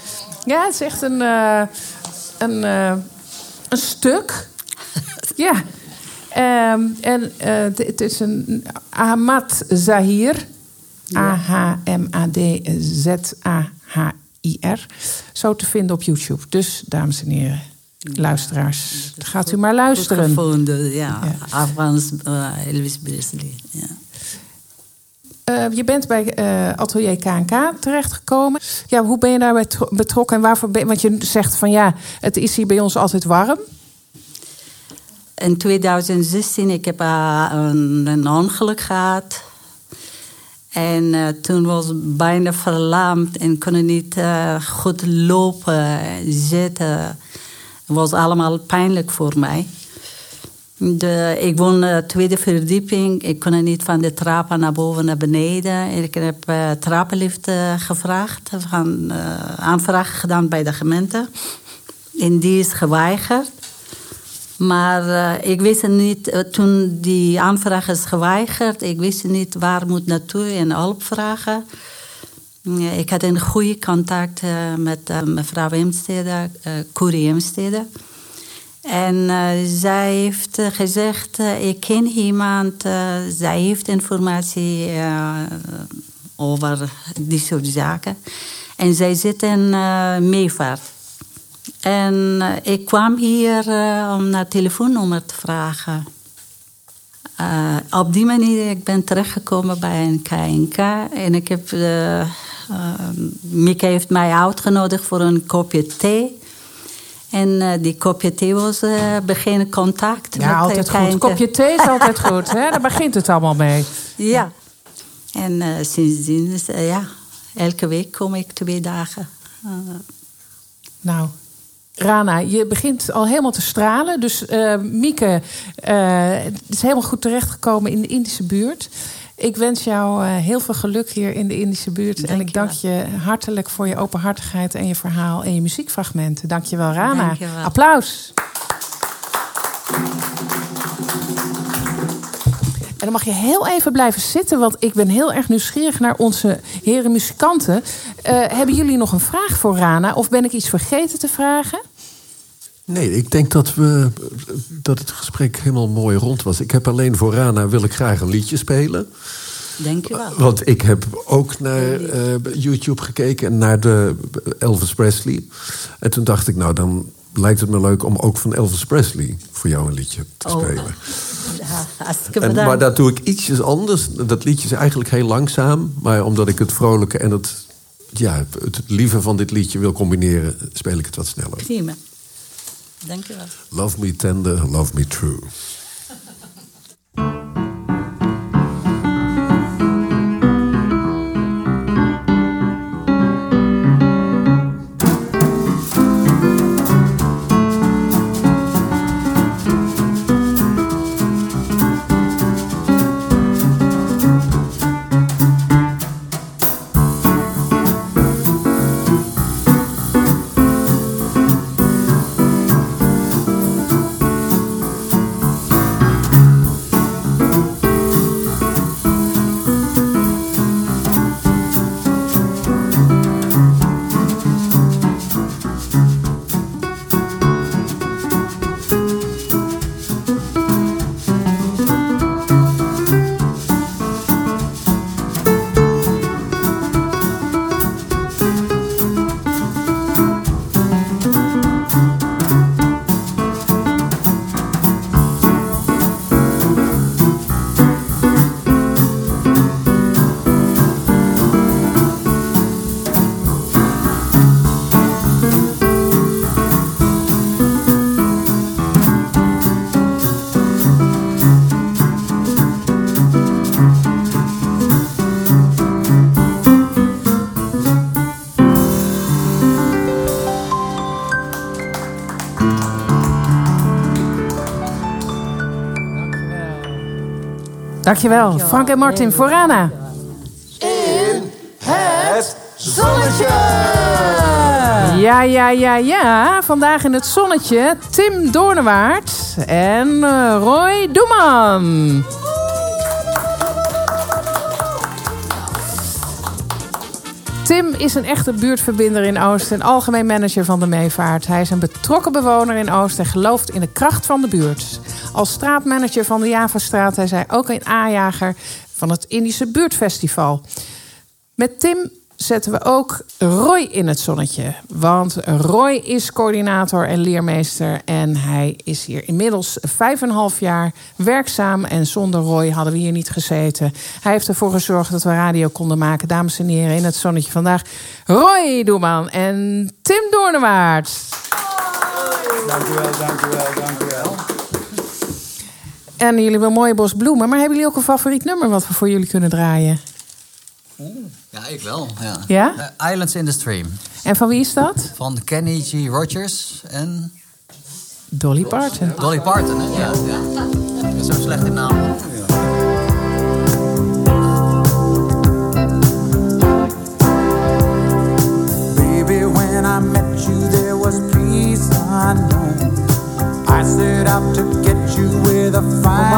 het is echt een, een, een stuk. ja. Ehm, en het is een Ahmad Zahir. A-H-M-A-D-Z-A-H-I-R. Zo te vinden op YouTube. Dus, dames en heren, luisteraars, gaat u maar luisteren. gevonden, ja. Ja. Afghans uh, Elvis Presley. Ja. Eh, je bent bij eh, Atelier KNK terechtgekomen. Ja, hoe ben je daarbij tro- betrokken en waarvoor ben Want je zegt van ja, het is hier bij ons altijd warm. In 2016 ik heb een, een ongeluk gehad. En uh, toen was ik bijna verlamd en kon niet uh, goed lopen, zitten. Het was allemaal pijnlijk voor mij. De, ik woon uh, tweede verdieping. Ik kon niet van de trappen naar boven naar beneden. Ik heb uh, trappenlift gevraagd, van, aanvraag gedaan bij de gemeente. En die is geweigerd. Maar uh, ik wist niet, uh, toen die aanvraag is geweigerd, ik wist niet waar moet naartoe en hulp vragen. Ik had een goede contact met mevrouw Emstede, Corrie Emstede. En zij heeft gezegd, ik ken iemand, zij heeft informatie over die soort zaken. En zij zit in Meevaart. En uh, ik kwam hier uh, om naar telefoonnummer te vragen. Uh, op die manier ik ben terechtgekomen bij een KNK. En ik heb, Mieke heeft mij uitgenodigd voor een kopje thee. En die kopje thee was begin contact. Ja, met altijd KNK. goed. Kopje thee is altijd goed. Hè? Daar begint het allemaal mee. Ja. En sindsdien, ja, elke week kom ik twee dagen. Nou, Rana, je begint al helemaal te stralen. Dus uh, Mieke uh, is helemaal goed terechtgekomen in de Indische buurt. Ik wens jou uh, heel veel geluk hier in de Indische buurt. Dank en ik je dank wel. je hartelijk voor je openhartigheid en je verhaal en je muziekfragmenten. Dank je wel, Rana. Dank je wel. Applaus. En dan mag je heel even blijven zitten, want ik ben heel erg nieuwsgierig naar onze heren muzikanten. Uh, hebben jullie nog een vraag voor Rana? Of ben ik iets vergeten te vragen? Nee, ik denk dat, we, dat het gesprek helemaal mooi rond was. Ik heb alleen voor Rana wil ik graag een liedje spelen. Denk je wel. Want ik heb ook naar uh, YouTube gekeken en naar de Elvis Presley. En toen dacht ik, nou dan lijkt het me leuk om ook van Elvis Presley voor jou een liedje te Oh. spelen. Ja, En, maar dat doe ik ietsjes anders. Dat liedje is eigenlijk heel langzaam. Maar omdat ik het vrolijke en het, ja, het lieve van dit liedje wil combineren, speel ik het wat sneller. Prima. Dankjewel. Love me tender, love me true. Dankjewel, Frank en Martin voor Rana. Het zonnetje! Ja, ja, ja, ja. Vandaag in het zonnetje Tim Doornewaard en eh, Roy Doeman. Tim is een echte buurtverbinder in Oost en algemeen manager van de Meevaart. Hij is een betrokken bewoner in Oost en gelooft in de kracht van de buurt. Als straatmanager van de Javastraat hij ook een aanjager van het Indische Buurtfestival. Met Tim zetten we ook Roy in het zonnetje. Want Roy is coördinator en leermeester. En hij is hier inmiddels vijf en half jaar werkzaam. En zonder Roy hadden we hier niet gezeten. Hij heeft ervoor gezorgd dat we radio konden maken. Dames en heren, in het zonnetje vandaag Roy Doeman en Tim Doornewaard. Dank u wel, dank u wel, dank u wel. En jullie hebben een mooie bos bloemen. Maar hebben jullie ook een favoriet nummer wat we voor jullie kunnen draaien? Ja, ik wel. Ja. Ja? Eh, Islands in the Stream. En van wie is dat? Van Kenny G. Rogers en Dolly Parton. Dolly Parton. Hè? Ja. Ja. Ik ben zo slecht in naam. Baby, when I met you, there was peace unknown.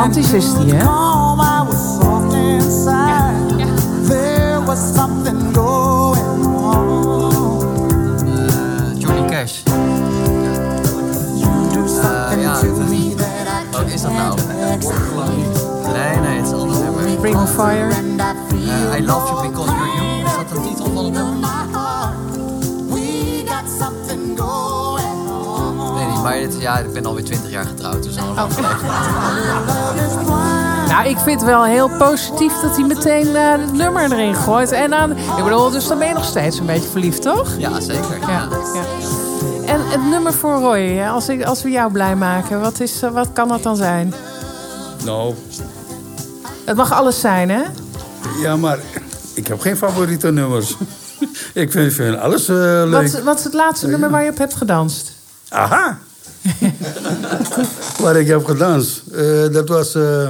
Romantisch is die, hè? calm. I was soft inside. There was something going on. Eh, Johnny Cash. You do something ja, to me that I Wat is dat nou? Nee, nee, het is een ander nummer. Ring of Fire. Eh, I Love You Because You're You. Is dat de titel van het nummer? Maar het, ja, ik ben alweer 20 jaar getrouwd. Dus al Oh. lang. Nou, ik vind het wel heel positief dat hij meteen eh, het nummer erin gooit. En dan, ik bedoel, dus dan ben je nog steeds een beetje verliefd, toch? Ja, zeker. Ja. ja. En het nummer voor Roy, hè, als, ik, als we jou blij maken, wat, is, wat kan dat dan zijn? Nou, Het mag alles zijn, hè? ja, maar ik heb geen favoriete nummers. ik vind, vind alles eh, leuk. Wat, wat is het laatste nummer waar je op hebt gedanst? Aha! Waar ik heb gedanst. Eh, dat, was, eh,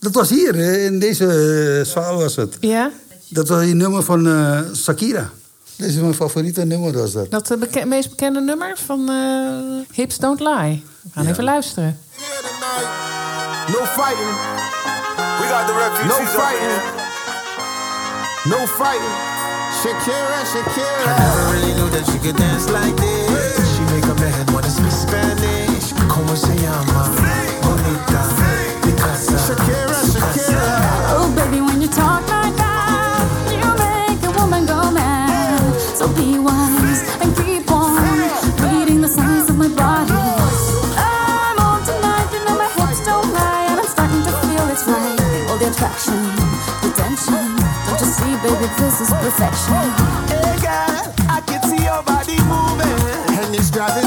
dat was hier, eh, in deze zaal was het. Ja? Dat was een nummer van eh, Shakira. Dat is mijn favoriete nummer, was dat. Dat het beke- meest bekende nummer van eh, Hips Don't Lie. We gaan even luisteren. No fighting. We got the refugees. No fighting. No fighting. Shakira, Shakira. I never really knew that she could dance like this. She make a man wanna speak Spanish. Como se llama? Bonita. Picasa. Shakira, Shakira. Oh, baby, when you talk like that, you make a woman go mad. So be wise and keep on reading the signs of my body. I'm on tonight, you know my hips don't lie, and I'm starting to feel it's right. All the attraction, the tension. Don't you see, baby, this is perfection. Hey girl, I can see your body moving, and it's driving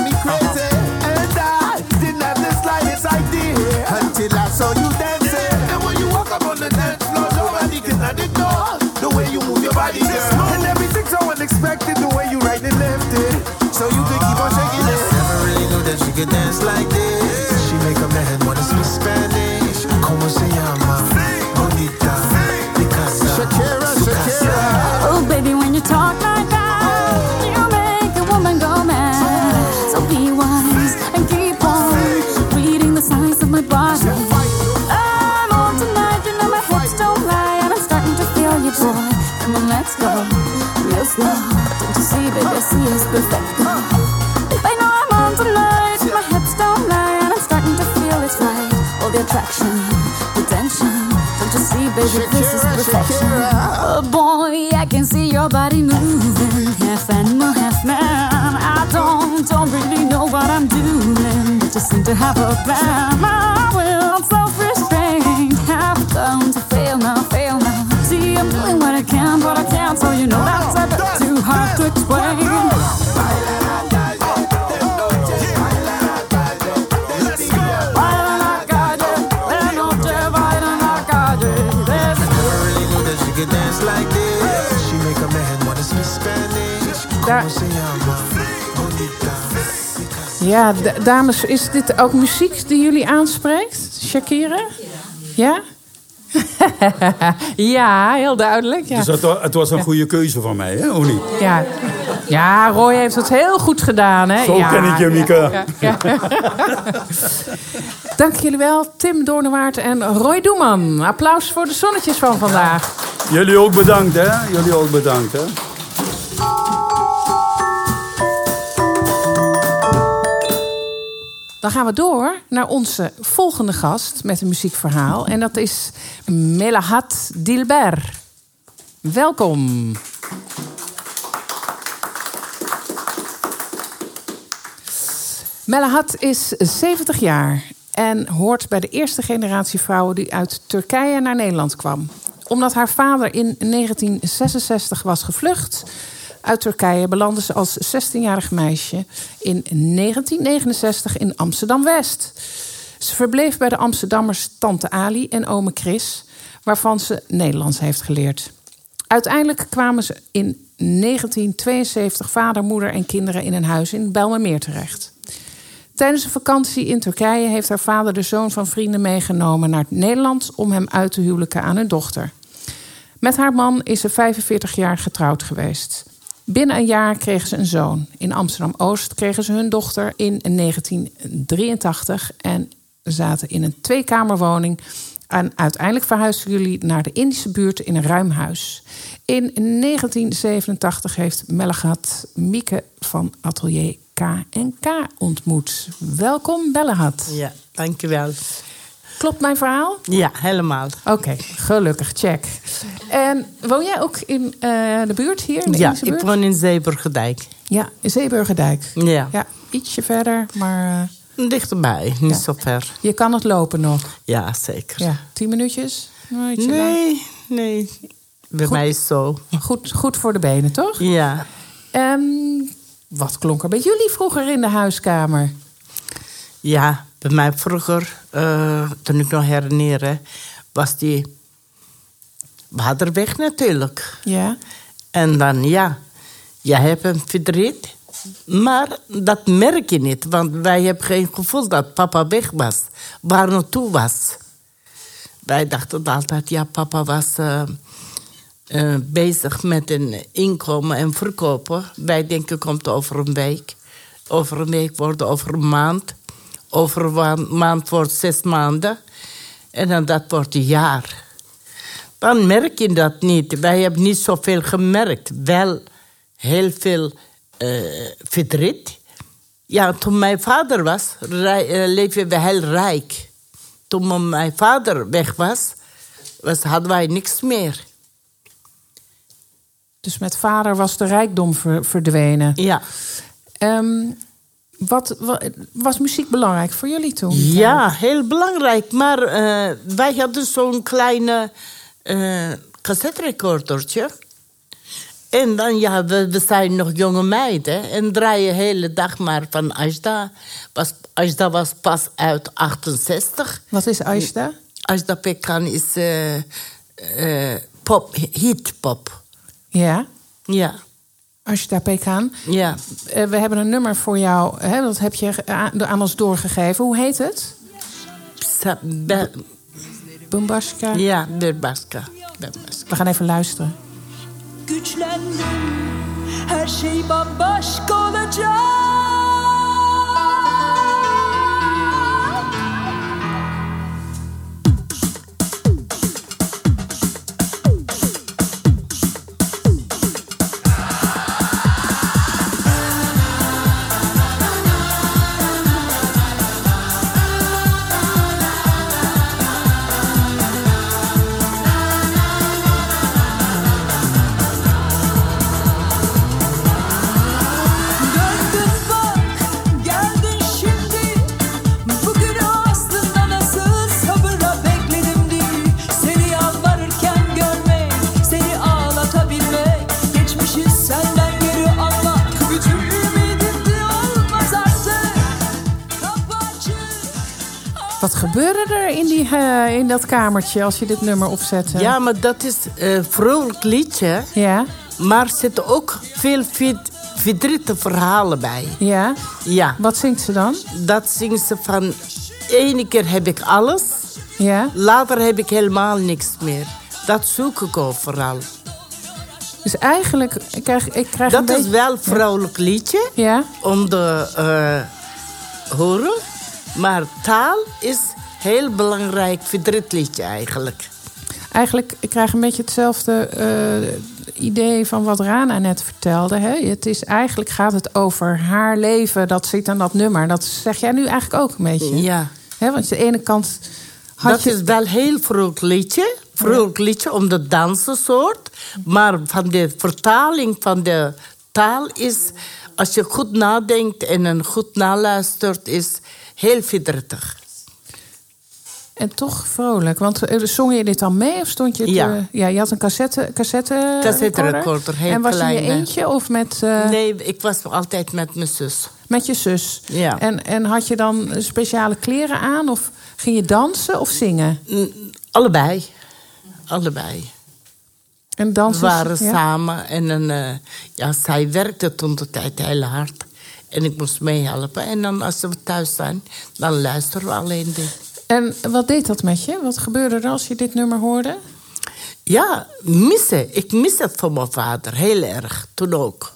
could dance like this. To have a plan. My will, I'm self-restraint, have come to fail now, fail now. See, I'm doing what I can, but I can't, so you know that's a bit too hard to explain. Baila Ja, dames, is dit ook muziek die jullie aanspreekt? Shakira? Ja? ja, heel duidelijk. Ja. Dus het, het was een goede keuze van mij, hè? Of niet? Ja. ja, Roy heeft het heel goed gedaan. Hè? Zo ja, ken ik je, Mieke. Dank jullie wel, Tim Doornewaard en Roy Doeman. Applaus voor de zonnetjes van vandaag. Jullie ook bedankt, hè? Jullie ook bedankt, hè? Dan gaan we door naar onze volgende gast met een muziekverhaal. En dat is Melahat Dilber. Welkom. Melahat is 70 jaar en hoort bij de eerste generatie vrouwen die uit Turkije naar Nederland kwam. Omdat haar vader in 1966 was gevlucht uit Turkije, belandde ze als 16-jarig meisje in 1969 in Amsterdam-West. Ze verbleef bij de Amsterdammers Tante Ali en ome Chris, waarvan ze Nederlands heeft geleerd. Uiteindelijk kwamen ze in 1972 vader, moeder en kinderen in een huis in Bijlmermeer terecht. Tijdens een vakantie in Turkije heeft haar vader de zoon van vrienden meegenomen naar Nederland om hem uit te huwelijken aan hun dochter. Met haar man is ze 45 jaar getrouwd geweest. Binnen een jaar kregen ze een zoon. In Amsterdam Oost kregen ze hun dochter in 1983 en zaten in een tweekamerwoning. En uiteindelijk verhuisden jullie naar de Indische buurt in een ruim huis. In 1987 heeft Mellegat Mieke van Atelier K&K ontmoet. Welkom, Bellehat. Ja, dankjewel. Klopt mijn verhaal? Ja, helemaal. Oké, gelukkig, check. En woon jij ook in eh, de buurt hier? In de Ja, ik woon in Zeeburgerdijk. Ja, in Zeeburgerdijk. Ja. Ja, ietsje verder, maar eh, Dichterbij, niet zo ver. je kan het lopen nog. Ja, zeker. Ja, tien minuutjes? Lang. Nee, nee. Bij Goed. mij is zo. Goed, goed voor de benen, toch? Ja. Ehm, wat klonk er bij jullie vroeger in de huiskamer? Ja, bij mij vroeger, eh, toen ik nog herinner, was die waterweg natuurlijk. Ja. En dan, ja, je hebt een verdriet. Maar dat merk je niet, want wij hebben geen gevoel dat papa weg was. Waar naartoe was. Wij dachten altijd, ja, papa was eh, eh, bezig met een inkomen en verkopen. Wij denken, komt over een week. Over een week wordt over een maand. Over maand wordt zes maanden. En dan dat wordt een jaar. Dan merk je dat niet. Wij hebben niet zoveel gemerkt. Wel heel veel eh, verdriet. Ja, toen mijn vader was, eh, leefden we heel rijk. Toen mijn vader weg was, was hadden wij niks meer. Dus met vader was de rijkdom ver- verdwenen. Ja. Ehm, wat, wa- was muziek belangrijk voor jullie toen? Ja, heel belangrijk. Maar eh, wij hadden zo'n kleine eh cassette recordertje. En dan, ja, we, we zijn nog jonge meiden. En draaien de hele dag maar van Ajda. Was, Ajda was pas uit 68. Wat is Ajda? Ajda Pekkan is eh, eh, pop, hitpop. Ja. Ja. Ashita Pekan. Ja. Eh, we hebben een nummer voor jou. Hè, dat heb je aan, aan ons doorgegeven. Hoe heet het? Bumbaska. ja, Berbaska. We gaan even luisteren. güçlendim Her şey bambaşka olacak in, eh, in dat kamertje als je dit nummer opzette? Ja, maar dat is een vrolijk liedje. Ja. Maar er zitten ook veel vid- verdrietige verhalen bij. Ja? Ja. Wat zingt ze dan? Dat zingt ze van... ene keer heb ik alles. Ja. Later heb ik helemaal niks meer. Dat zoek ik overal. Dus eigenlijk ik krijg ik krijg Dat is beetje... wel een vrolijk liedje. Ja. Om te eh, horen. Maar taal is heel belangrijk verdrietliedje eigenlijk. Eigenlijk ik krijg een beetje hetzelfde eh, idee van wat Rana net vertelde. Hè? Het is eigenlijk gaat het over haar leven. Dat zit aan dat nummer. Dat zeg jij nu eigenlijk ook een beetje. Ja. Hè? Want aan de ene kant had dat je is wel heel vrolijk liedje. Vrolijk liedje om de dansensoort. Maar van de vertaling van de taal is... als je goed nadenkt en een goed naluistert... is heel verdrietig. En toch vrolijk. Want eh, zong je dit dan mee of stond je... te- Ja. ja, je had een cassette, cassette, Cassette recorder. heel En was je eentje of met, eh, Nee, ik was altijd met mijn zus. met je zus? Ja. En, en had je dan speciale kleren aan? Of ging je dansen of zingen? Allebei. Allebei. En We dansen? waren ja? samen en een, eh, ja, zij werkte toen de tijd heel hard. En ik moest meehelpen. En dan als we thuis zijn, dan luisteren we alleen dit. En wat deed dat met je? Wat gebeurde er als je dit nummer hoorde? Ja, missen. Ik mis het van mijn vader heel erg. Toen ook.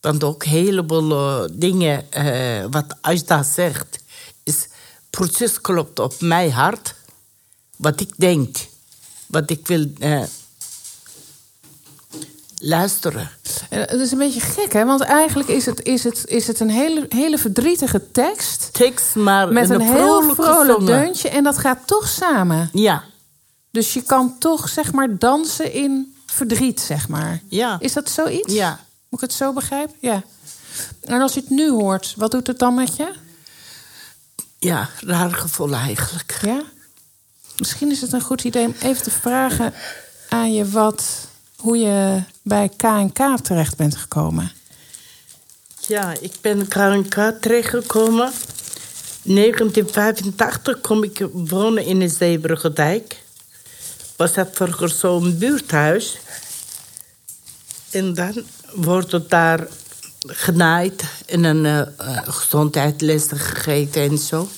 Want ook een heleboel eh, dingen, eh, wat Ajda zegt, is precies klopt op mijn hart. Wat ik denk. Wat ik wil eh, luisteren. Eh, Het is een beetje gek, hè? Want eigenlijk is het, is het, is het een hele, hele verdrietige tekst. Tekst, maar Met een een heel vrolijk zongen. deuntje. En dat gaat toch samen. Ja. Dus je kan toch, zeg maar, dansen in verdriet, zeg maar. Ja. Is dat zoiets? Ja. Moet ik het zo begrijpen? Ja. En als je het nu hoort, wat doet het dan met je? Ja, raar gevoel eigenlijk. Ja? Misschien is het een goed idee om even te vragen aan je wat, hoe je bij KNK terecht bent gekomen. Ja, ik ben KNK terechtgekomen. 1985 kom ik wonen in de Zeebruggendijk. Was dat vroeger zo'n buurthuis. En dan wordt het daar genaaid en een eh, gezondheidslessen gegeven en zo.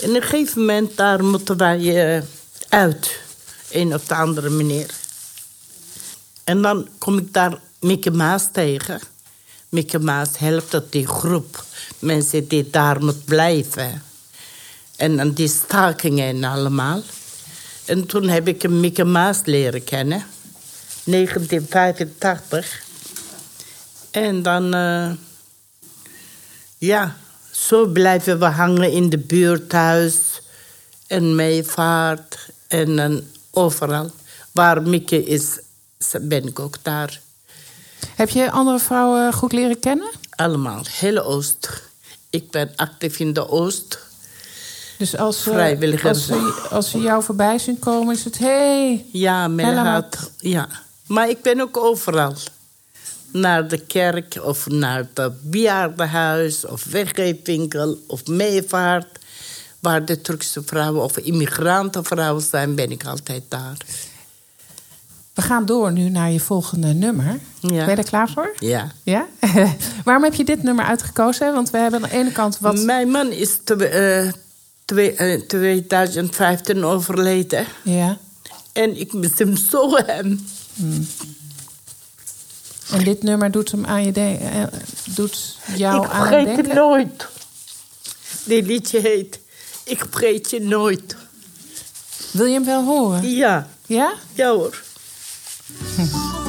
En op een gegeven moment daar moeten wij eh, uit. Een of de andere manier. En dan kom ik daar Mickey Maas tegen. Mickey Maas helpt dat die groep mensen die daar moet blijven. En dan die stakingen en allemaal. En toen heb ik een Maas leren kennen. 1985. En dan... eh, ja, zo blijven we hangen in de buurthuis. En meevaart. En dan overal. Waar Mickey is, ben ik ook daar. Heb je andere vrouwen goed leren kennen? Allemaal, hele Oost. Ik ben actief in de Oost. Dus als, ze- als, ze, als ze jou voorbij zien komen, is het... Hey, Ja, men had... Ja. Maar ik ben ook overal. Naar de kerk of naar het bejaardenhuis of weggeefwinkel of meevaart. Waar de Turkse vrouwen of immigrantenvrouwen zijn, ben ik altijd daar. We gaan door nu naar je volgende nummer. Ben je er klaar voor? Ja. Ja? Waarom heb je dit nummer uitgekozen? Want we hebben aan de ene kant wat... Mijn man is te, eh, twee- eh, 2015 overleden. Ja. En ik mis hem zo hem. Hmm. En dit nummer doet, hem aan je de- eh, doet jou ik aan hem vergeet je denken? nooit. Dit liedje heet Ik vergeet je nooit. Wil je hem wel horen? Ja. Ja? Ja hoor. 哼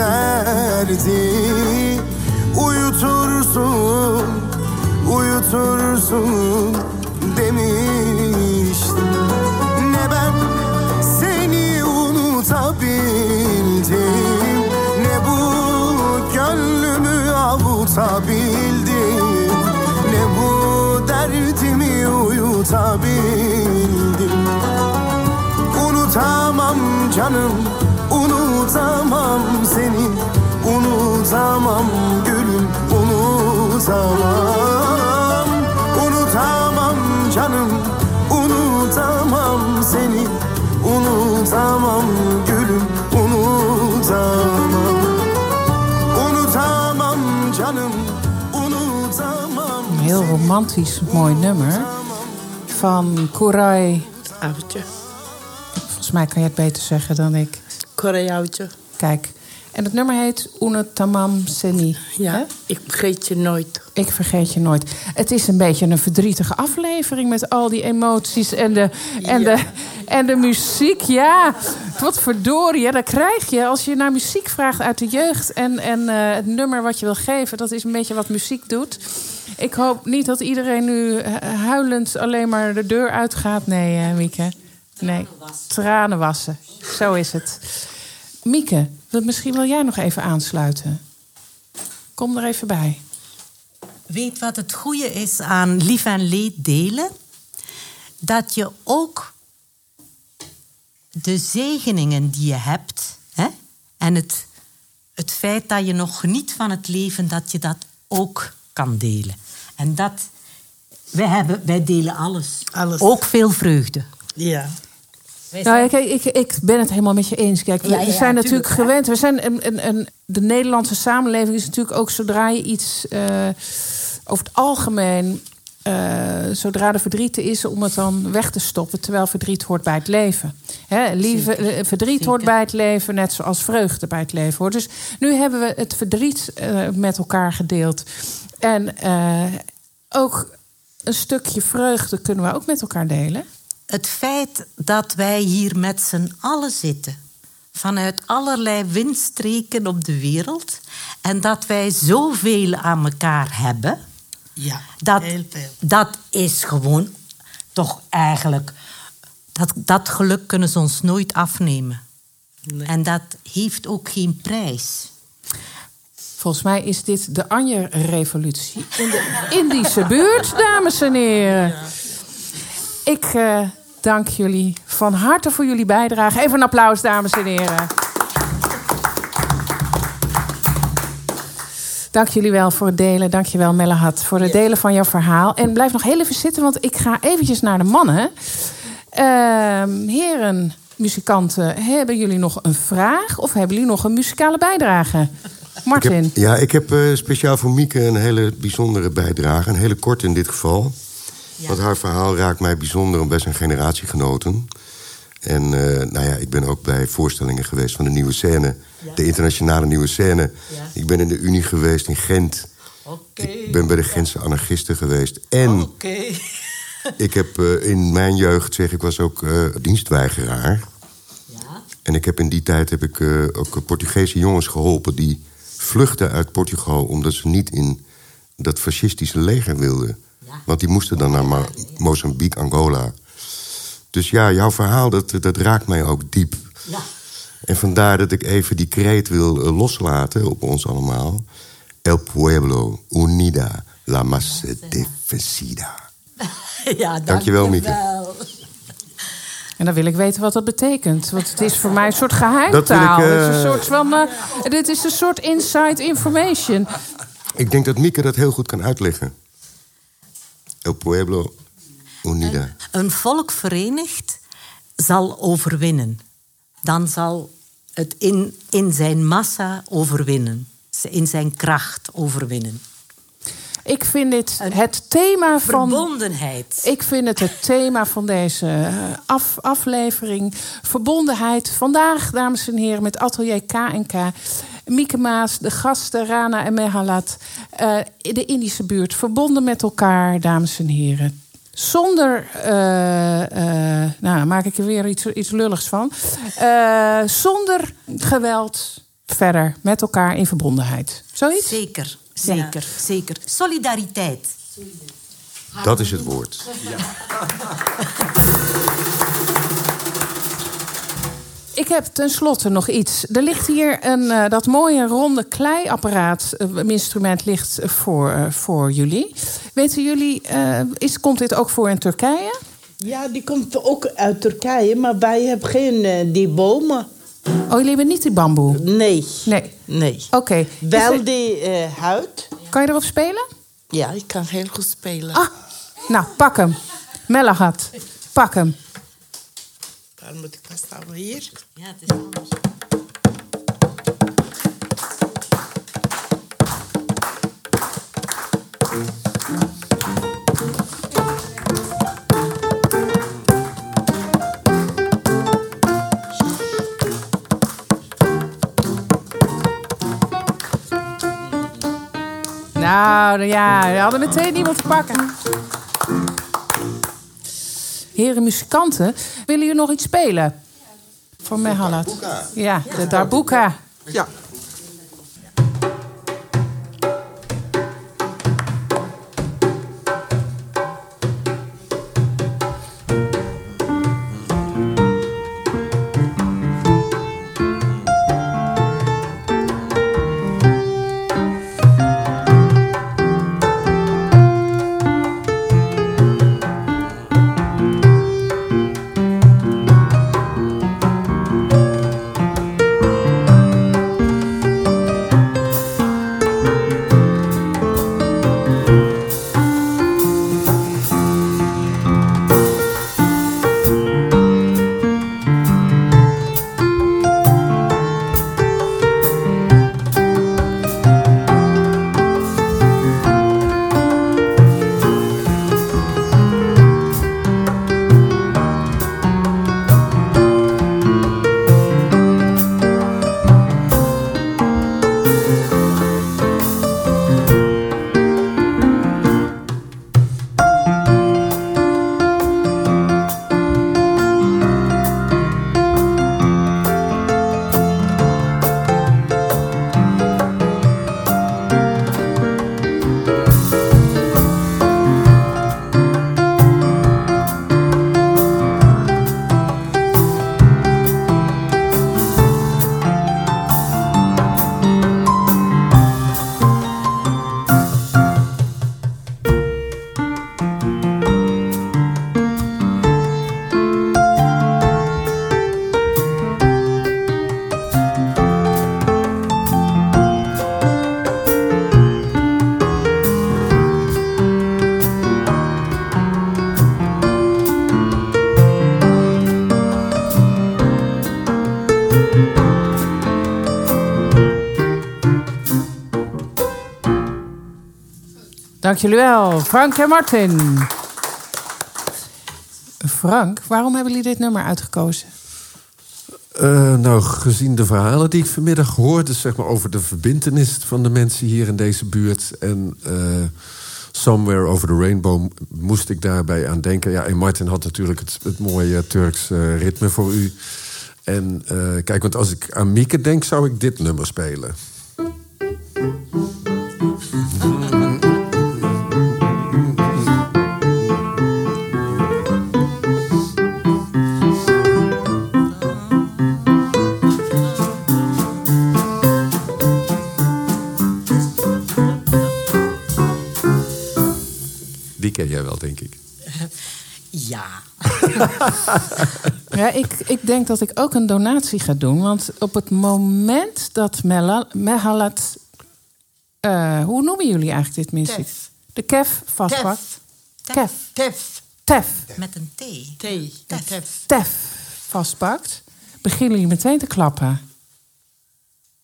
Derdi. Uyutursun, uyutursun demiştim. Ne ben seni unutabildim Ne bu gönlümü avutabildim Ne bu derdimi uyutabildim. Unutamam canım, unutamam seni Unutamam gülüm, unutamam Unutamam canım, unutamam seni Unutamam gülüm, unutamam Unutamam canım, unutamam Een heel romantisch mooi nummer. Van Koray. Oudje. Volgens mij kan je het beter zeggen dan ik. Kijk. En het nummer heet Une Tamam Seni. Ja, ik vergeet je nooit. Ik vergeet je nooit. Het is een beetje een verdrietige aflevering met al die emoties en de, en de, en de muziek. Ja, wat verdorie. Dat krijg je als je naar muziek vraagt uit de jeugd. En, en eh, het nummer wat je wil geven, dat is een beetje wat muziek doet. Ik hoop niet dat iedereen nu huilend alleen maar de deur uitgaat. Nee, Mieke. Nee, tranen wassen. Zo is het. Mieke, wil- misschien wil jij nog even aansluiten. Kom er even bij. Weet wat het goede is aan lief en leed delen? Dat je ook de zegeningen die je hebt hè, en het, het feit dat je nog geniet van het leven, dat je dat ook kan delen. En dat, wij, hebben, wij delen alles. Alles. Ook veel vreugde. Ja. Nou, ja, kijk, ik, ik ben het helemaal met je eens. Kijk, we Ja, ja, we zijn natuurlijk gewend. We zijn een, een, een, de Nederlandse samenleving is natuurlijk ook zodra je iets eh, over het algemeen. eh, zodra er verdriet is, om het dan weg te stoppen. Terwijl verdriet hoort bij het leven. Hè, lieve, eh, verdriet hoort bij het leven, net zoals vreugde bij het leven hoort. Dus nu hebben we het verdriet met elkaar gedeeld. En ook een stukje vreugde kunnen we ook met elkaar delen. Het feit dat wij hier met z'n allen zitten, vanuit allerlei windstreken op de wereld, en dat wij zoveel aan elkaar hebben, Ja, dat, heel veel. dat is gewoon toch eigenlijk. Dat, dat geluk kunnen ze ons nooit afnemen. En dat heeft ook geen prijs. Volgens mij is dit de Anje-revolutie in de Indische buurt, dames en heren. Ik eh, dank jullie van harte voor jullie bijdrage. Even een applaus, dames en heren. Dank jullie wel voor het delen. Dank je wel, Mellehat, voor het delen van jouw verhaal. En blijf nog heel even zitten, want ik ga eventjes naar de mannen. Ehm, heren, muzikanten, hebben jullie nog een vraag? Of hebben jullie nog een muzikale bijdrage? Martin. Ik heb, ja, ik heb eh, speciaal voor Mieke een hele bijzondere bijdrage. Een hele kort in dit geval. Want haar verhaal raakt mij bijzonder bij zijn generatiegenoten. En eh, nou ja, ik ben ook bij voorstellingen geweest van de nieuwe scène. De internationale nieuwe scène. Ik ben in de Unie geweest in Gent. Ik ben bij de Gentse anarchisten geweest. En Oké. ik heb eh, in mijn jeugd, zeg ik, was ook eh, dienstweigeraar. En ik heb in die tijd heb ik ook Portugese jongens geholpen die vluchtten uit Portugal omdat ze niet in dat fascistische leger wilden. Want die moesten dan naar Ma- Mozambique, Angola. Dus ja, jouw verhaal, dat, dat raakt mij ook diep. En vandaar dat ik even die kreet wil eh, loslaten op ons allemaal. El pueblo unida, la massa defensida. Ja, Dankjewel, Mieke. dankjewel. En dan wil ik weten wat dat betekent. Want het is voor mij een soort geheimtaal. Dat wil ik, Het is een eh, soort van. eh, dit is een soort inside information. Ik denk dat Mieke dat heel goed kan uitleggen. El pueblo unida. Een volk verenigd zal overwinnen. Dan zal het in, in zijn massa overwinnen. In zijn kracht overwinnen. Ik vind dit het thema van. Verbondenheid. Ik vind het het thema van deze eh, af, aflevering. Verbondenheid. Vandaag, dames en heren, met Atelier K&K. Mieke Maas, de gasten Rana en Mehalat. eh, de Indische buurt. Verbonden met elkaar, dames en heren. Zonder, eh, eh, nou maak ik er weer iets, iets lulligs van. Eh, zonder geweld verder met elkaar in verbondenheid. Zoiets? Zeker, zeker, zeker. Solidariteit. Dat is het woord. Ik heb tenslotte nog iets. Er ligt hier een, eh, dat mooie ronde kleiapparaat. eh, instrument ligt voor, eh, voor jullie. Weten jullie, is, komt dit ook voor in Turkije? Ja, die komt ook uit Turkije, maar wij hebben geen die bomen. Oh, jullie hebben niet die bamboe? Nee. Nee. Nee. Oké. Wel er- die huid. Kan je erop spelen? Ja, ik kan heel goed spelen. Ah, nou, pak hem. Mellagat, pak hem. Dan moet ik vasthouden hier. Ja, het is anders. Nou, ja, we hadden meteen iemand te pakken. Heren muzikanten, willen jullie nog iets spelen? Voor Mehalat. Ja, de Darbuka. Ja. Dank jullie wel, Frank en Martin. Frank, waarom hebben jullie dit nummer uitgekozen? Eh, nou, gezien de verhalen die ik vanmiddag hoorde... zeg maar, over de verbintenis van de mensen hier in deze buurt... en eh, Somewhere Over the Rainbow moest ik daarbij aan denken. Ja, en Martin had natuurlijk het, het mooie Turks eh, ritme voor u. En eh, kijk, want als ik aan Mieke denk, zou ik dit nummer spelen. Ja, ik, ik denk dat ik ook een donatie ga doen. Want op het moment dat Mehalat... eh, hoe noemen jullie eigenlijk dit muziek? Tef. De kef vastpakt. Kef. Tef. Tef. Met een T. T. Tef. Tef vastpakt. Beginnen jullie meteen te klappen.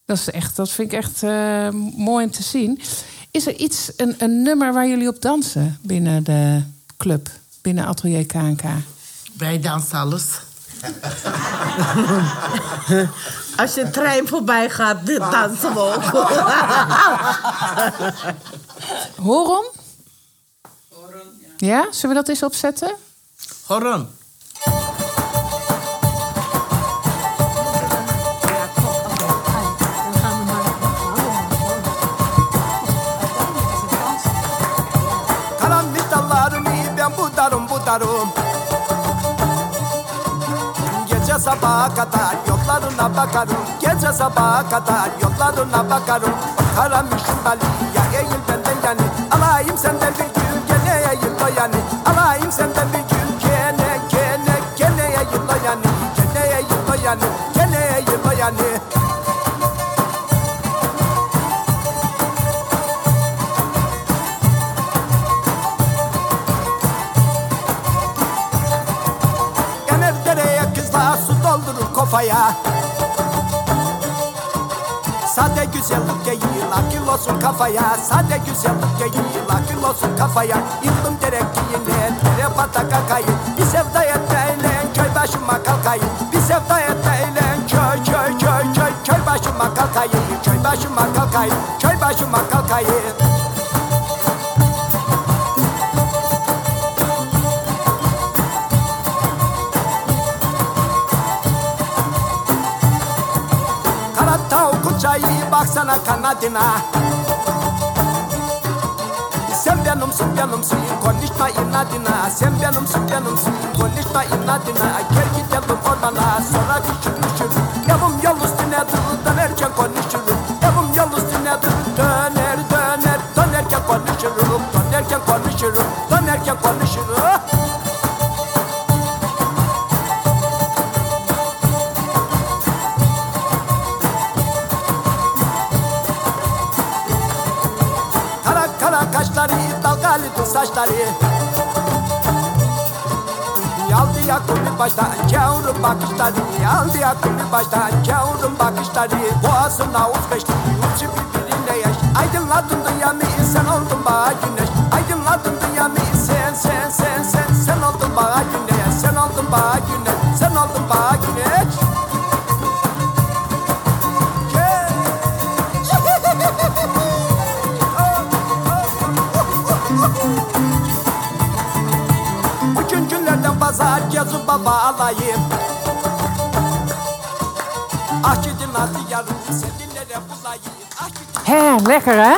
Dat, is echt, dat vind ik echt eh, mooi om te zien. Is er iets, een, een nummer waar jullie op dansen binnen de club? Binnen Atelier KNK? Wij dansen alles. Als je trein voorbij gaat, dan dansen we ook. Horon? Ja, zullen we dat eens opzetten? Horon. Ben budarım budarım Gece sabaha kadar yollarına bakarım. Gece sabaha kadar yollarına bakarım. Karamışım ya eğil benden yani. Alayım senden bir gün gene o yani. Alayım senden bir gün gene gene gene o yani. Gene o yani gene o yani kafaya. Sade güzellik değil akıl olsun kafaya. Sade güzellik değil akıl olsun kafaya. Yıldım derek yine dere pataka kayın Bir sevda etmeyle köy başıma kalkayım. Bir sevda etmeyle köy köy köy köy Köy başıma kalkayım. Köy başıma kalkayım Köy başıma kalkayım uçayı baksana kanadına. Sen benimsin benimsin konuşma inadına. Sen benimsin benimsin konuşma inadına. Gel gidelim ormana sonra düşünmüşüm Evim yol üstünedir dönerken konuşurum. Evim yol üstünedir döner döner. Dönerken konuşurum dönerken konuşurum. Dönerken konuşurum başları. Yaldı yakın baştan kavrum bakışları Yaldı yakın baştan kavrum bakışları. Boğazına uzbeşti yüzü birbirine yaş. Aydınladın dünyamı insan oldun bana güneş alayım Ah gidin hadi yarın seninlere bulayım Ah lekker hè?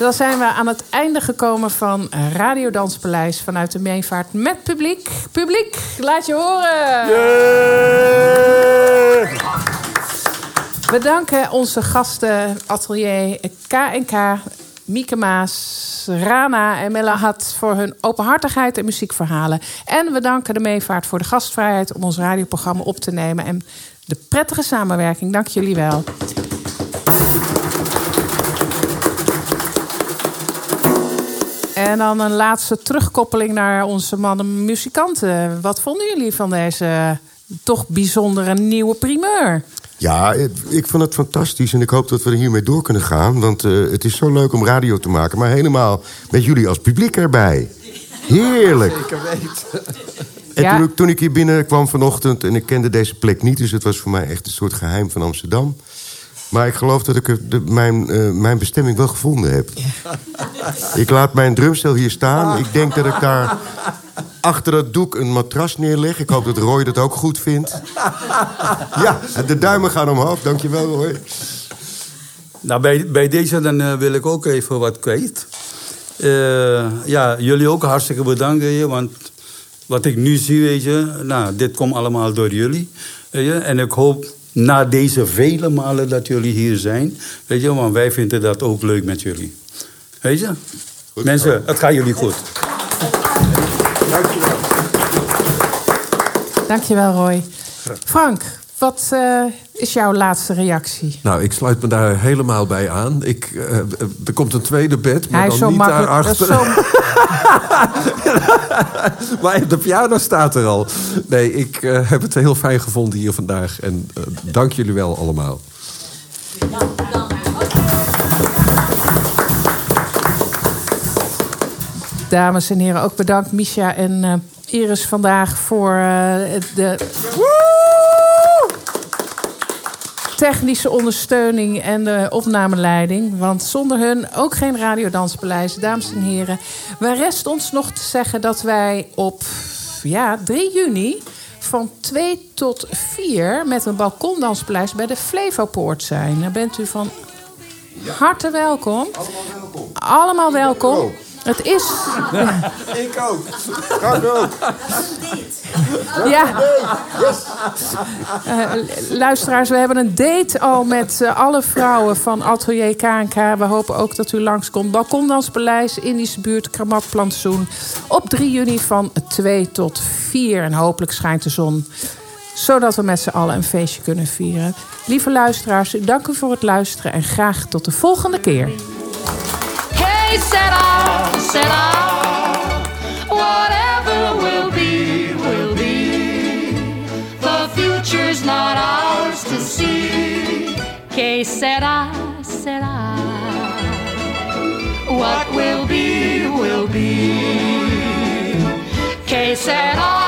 Dan zijn we aan het einde gekomen van Radio Danspaleis vanuit de Meevaart met publiek. Publiek, laat je horen! We danken onze gasten atelier KNK, Mieke Maas, Rana en Melahat voor hun openhartigheid en muziekverhalen. En we danken de Meevaart voor de gastvrijheid om ons radioprogramma op te nemen en de prettige samenwerking. Dank jullie wel. En dan een laatste terugkoppeling naar onze mannen muzikanten. Wat vonden jullie van deze toch bijzondere nieuwe primeur? Ja, ik vond het fantastisch en ik hoop dat we er hiermee door kunnen gaan. Want eh, het is zo leuk om radio te maken, maar helemaal met jullie als publiek erbij. Heerlijk. Zeker weten. En Ja. toen, ik, toen ik hier binnenkwam vanochtend en ik kende deze plek niet... dus het was voor mij echt een soort geheim van Amsterdam. Maar ik geloof dat ik de, mijn, eh, mijn bestemming wel gevonden heb. Ik laat mijn drumstel hier staan. Ik denk dat ik daar achter dat doek een matras neerleg. Ik hoop dat Roy dat ook goed vindt. Ja, de duimen gaan omhoog. Dankjewel, Roy. Nou, bij, bij deze dan, eh, wil ik ook even wat kwijt. Eh, ja, jullie ook hartstikke bedankt, je, want wat ik nu zie, weet je, nou, dit komt allemaal door jullie. Je, en ik hoop na deze vele malen dat jullie hier zijn, weet je, want wij vinden dat ook leuk met jullie. Weet je? Mensen, het gaat jullie goed. Dankjewel. Dankjewel, Roy. Frank, wat eh, is jouw laatste reactie? Nou, ik sluit me daar helemaal bij aan. Ik, eh, er komt een tweede bed, maar Hij is zo dan niet daarachter. zo... maar de piano staat er al. Nee, ik eh, heb het heel fijn gevonden hier vandaag. En eh, dank jullie wel allemaal. Dames en heren, ook bedankt Misha en eh, Iris vandaag voor eh, de technische ondersteuning en de opnameleiding. Want zonder hun ook geen radiodanspaleis. Dames en heren, waar rest ons nog te zeggen dat wij op ja, 3 juni van 2 tot 4 met een balkondanspaleis bij de Flevopoort zijn. Daar bent u van harte welkom. Allemaal welkom. Het is. Ik ook. Frank ook. Ja. Eh, luisteraars, we hebben een date al met eh, alle vrouwen van Atelier KNK. We hopen ook dat u langskomt. Balkondanspaleis, Indische buurt, Kramakplantsoen. Op 3 juni van 2 tot 4. En hopelijk schijnt de zon. Zodat we met z'n allen een feestje kunnen vieren. Lieve luisteraars, dank u voor het luisteren. En graag tot de volgende keer. Hey, set off, set off. Whatever will be, will be. The future's not ours to see. Que sera, sera. What will be, will be. Que sera,